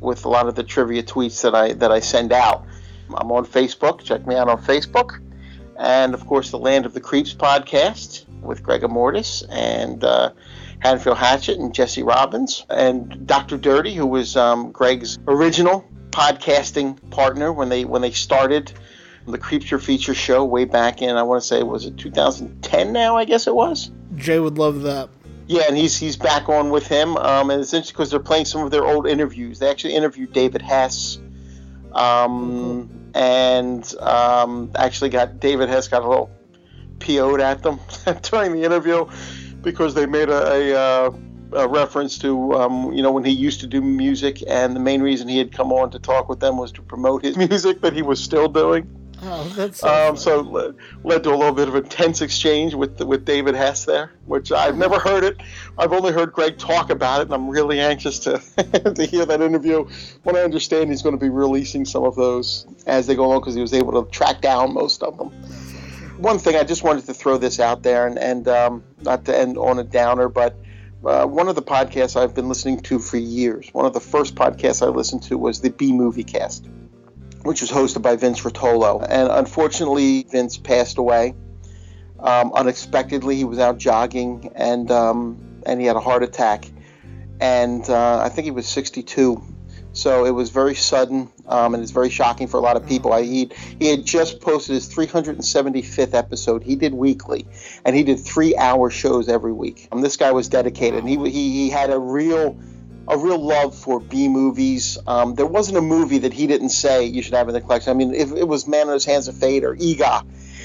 with a lot of the trivia tweets that I that I send out. I'm on Facebook. Check me out on Facebook, and of course the Land of the Creeps podcast with Greg Mortis and. Uh, Hanfield Hatchett and Jesse Robbins, and Dr. Dirty, who was um, Greg's original podcasting partner when they when they started the Creepster Feature Show way back in I want to say was it 2010 now I guess it was. Jay would love that. Yeah, and he's he's back on with him, um, and it's interesting because they're playing some of their old interviews. They actually interviewed David Hess, um, and um, actually got David Hess got a little PO'd at them during the interview because they made a, a, uh, a reference to um, you know when he used to do music, and the main reason he had come on to talk with them was to promote his music that he was still doing. Oh, that's so Um, so le- led to a little bit of a tense exchange with with David Hess there, which I've never heard it. I've only heard Greg talk about it, and I'm really anxious to to hear that interview. When I understand he's going to be releasing some of those as they go along because he was able to track down most of them. One thing I just wanted to throw this out there, and and um, not to end on a downer, but. Uh, one of the podcasts I've been listening to for years, one of the first podcasts I listened to was the B Movie Cast which was hosted by Vince Rotolo. And unfortunately, Vince passed away um, unexpectedly. He was out jogging and um, and he had a heart attack, and uh, I think he was 62. So it was very sudden, um, and it's very shocking for a lot of people. I, he he had just posted his 375th episode. He did weekly, and he did three-hour shows every week. Um, this guy was dedicated, and he he, he had a real a real love for B movies. Um, there wasn't a movie that he didn't say you should have in the collection. I mean, if it was Manos The Hands of Fate or Eegah,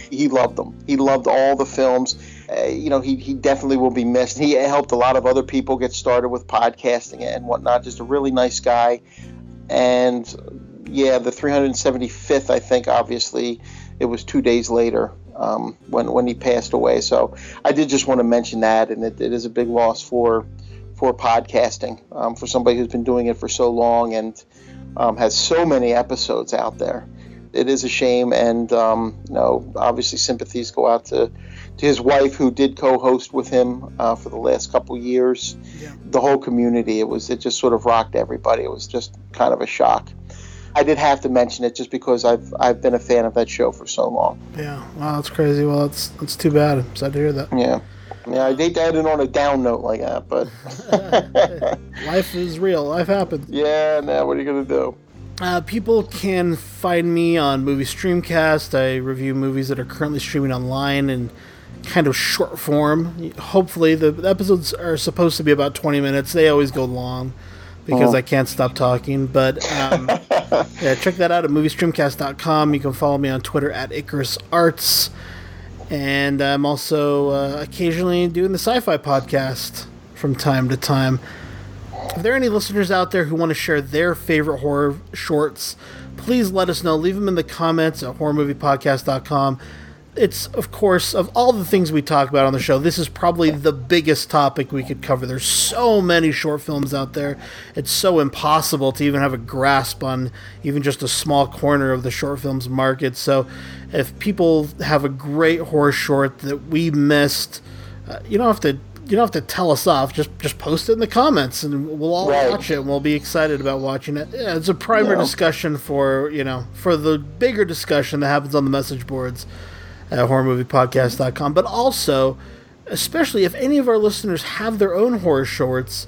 he loved them. He loved all the films. Uh, you know, he, he definitely will be missed. He helped a lot of other people get started with podcasting and whatnot. Just a really nice guy. And yeah, the 375th, I think, obviously, it was two days later um, when when he passed away. So I did just want to mention that, and it, it is a big loss for for podcasting um, for somebody who's been doing it for so long and um, has so many episodes out there. It is a shame, and um, you know, obviously, sympathies go out to to his wife, who did co-host with him uh, for the last couple years. Yeah. The whole community, it was it just sort of rocked everybody. It was just kind of a shock. I did have to mention it just because I've I've been a fan of that show for so long. Yeah, wow, that's crazy. Well, that's that's too bad. I'm sad to hear that. Yeah. Yeah, I hate to end it on a down note like that, but life is real. Life happens. Yeah, now what are you gonna do? Uh, people can find me on Movie Streamcast. I review movies that are currently streaming online in kind of short form. Hopefully, the episodes are supposed to be about 20 minutes. They always go long because oh. I can't stop talking. But um, yeah, check that out at moviestreamcast.com. You can follow me on Twitter at Icarus Arts. And I'm also uh, occasionally doing the sci fi podcast from time to time. If there are any listeners out there who want to share their favorite horror shorts, please let us know. Leave them in the comments at horrormoviepodcast.com it's of course of all the things we talk about on the show this is probably the biggest topic we could cover. There's so many short films out there. It's so impossible to even have a grasp on even just a small corner of the short films market. So if people have a great horror short that we missed uh, you don't have to you don't have to tell us off. Just just post it in the comments, and we'll all right. watch it. and We'll be excited about watching it. Yeah, it's a primer yeah. discussion for you know for the bigger discussion that happens on the message boards at horrormoviepodcast.com. But also, especially if any of our listeners have their own horror shorts,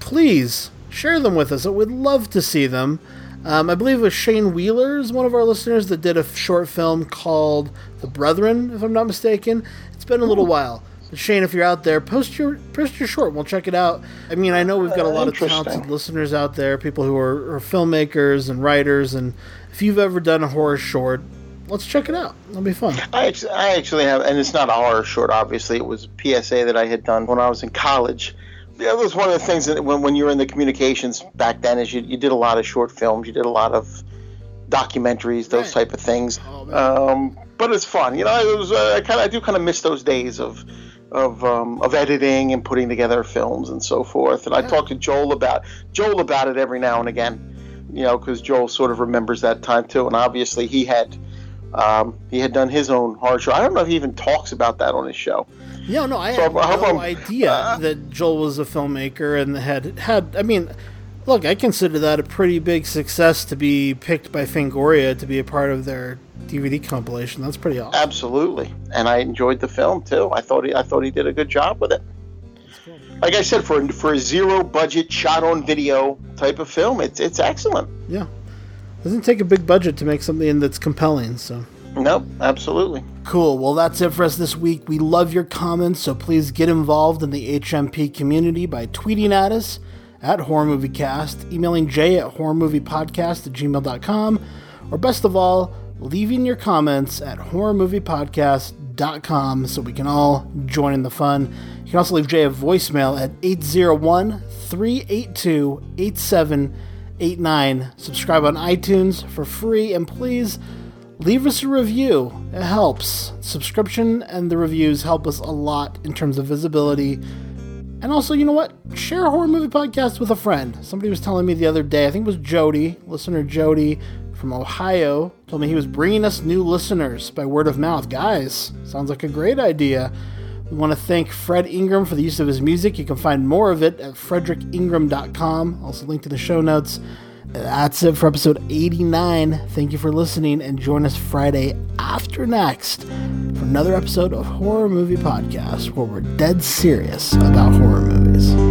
please share them with us. I would love to see them. Um, I believe it was Shane Wheeler is one of our listeners that did a short film called The Brethren, if I'm not mistaken. It's been a little while. Shane, if you're out there, post your post your short. We'll check it out. I mean, I know we've got a lot of talented listeners out there, people who are, are filmmakers and writers, and if you've ever done a horror short, let's check it out. It'll be fun. I actually, I actually have, and it's not a horror short. Obviously, it was a PSA that I had done when I was in college. Yeah, that was one of the things that when, when you were in the communications back then is you, you did a lot of short films, you did a lot of documentaries, those right. type of things. Oh, um, but it's fun, you know. It was uh, I kind I do kind of miss those days of of um, of editing and putting together films and so forth. And yeah. I talk to Joel about Joel about it every now and again, you know, because Joel sort of remembers that time too. And obviously he had um, he had done his own horror show. I don't know if he even talks about that on his show. Yeah, no, I so had no idea uh, that Joel was a filmmaker and had had. I mean, look, I consider that a pretty big success to be picked by Fangoria to be a part of their DVD compilation. That's pretty awesome. Absolutely, and I enjoyed the film too. I thought he, I thought he did a good job with it. Cool. Like I said, for for a zero budget shot on video type of film, it's it's excellent. Yeah, doesn't take a big budget to make something that's compelling, so. Nope, absolutely. Cool. Well, that's it for us this week. We love your comments, so please get involved in the HMP community by tweeting at us at Horror Movie Cast, emailing Jay at horrormoviepodcast at gmail.com, or best of all, leaving your comments at horrormoviepodcast.com so we can all join in the fun. You can also leave Jay a voicemail at 801 382 89. Subscribe on iTunes for free, and please leave us a review. It helps. Subscription and the reviews help us a lot in terms of visibility. And also, you know what? Share a horror movie podcast with a friend. Somebody was telling me the other day, I think it was Jody, listener Jody from Ohio, told me he was bringing us new listeners by word of mouth. Guys, sounds like a great idea. We want to thank Fred Ingram for the use of his music. You can find more of it at fredericingram.com, also linked in the show notes. That's it for episode 89. Thank you for listening and join us Friday after next for another episode of Horror Movie Podcast where we're dead serious about horror movies.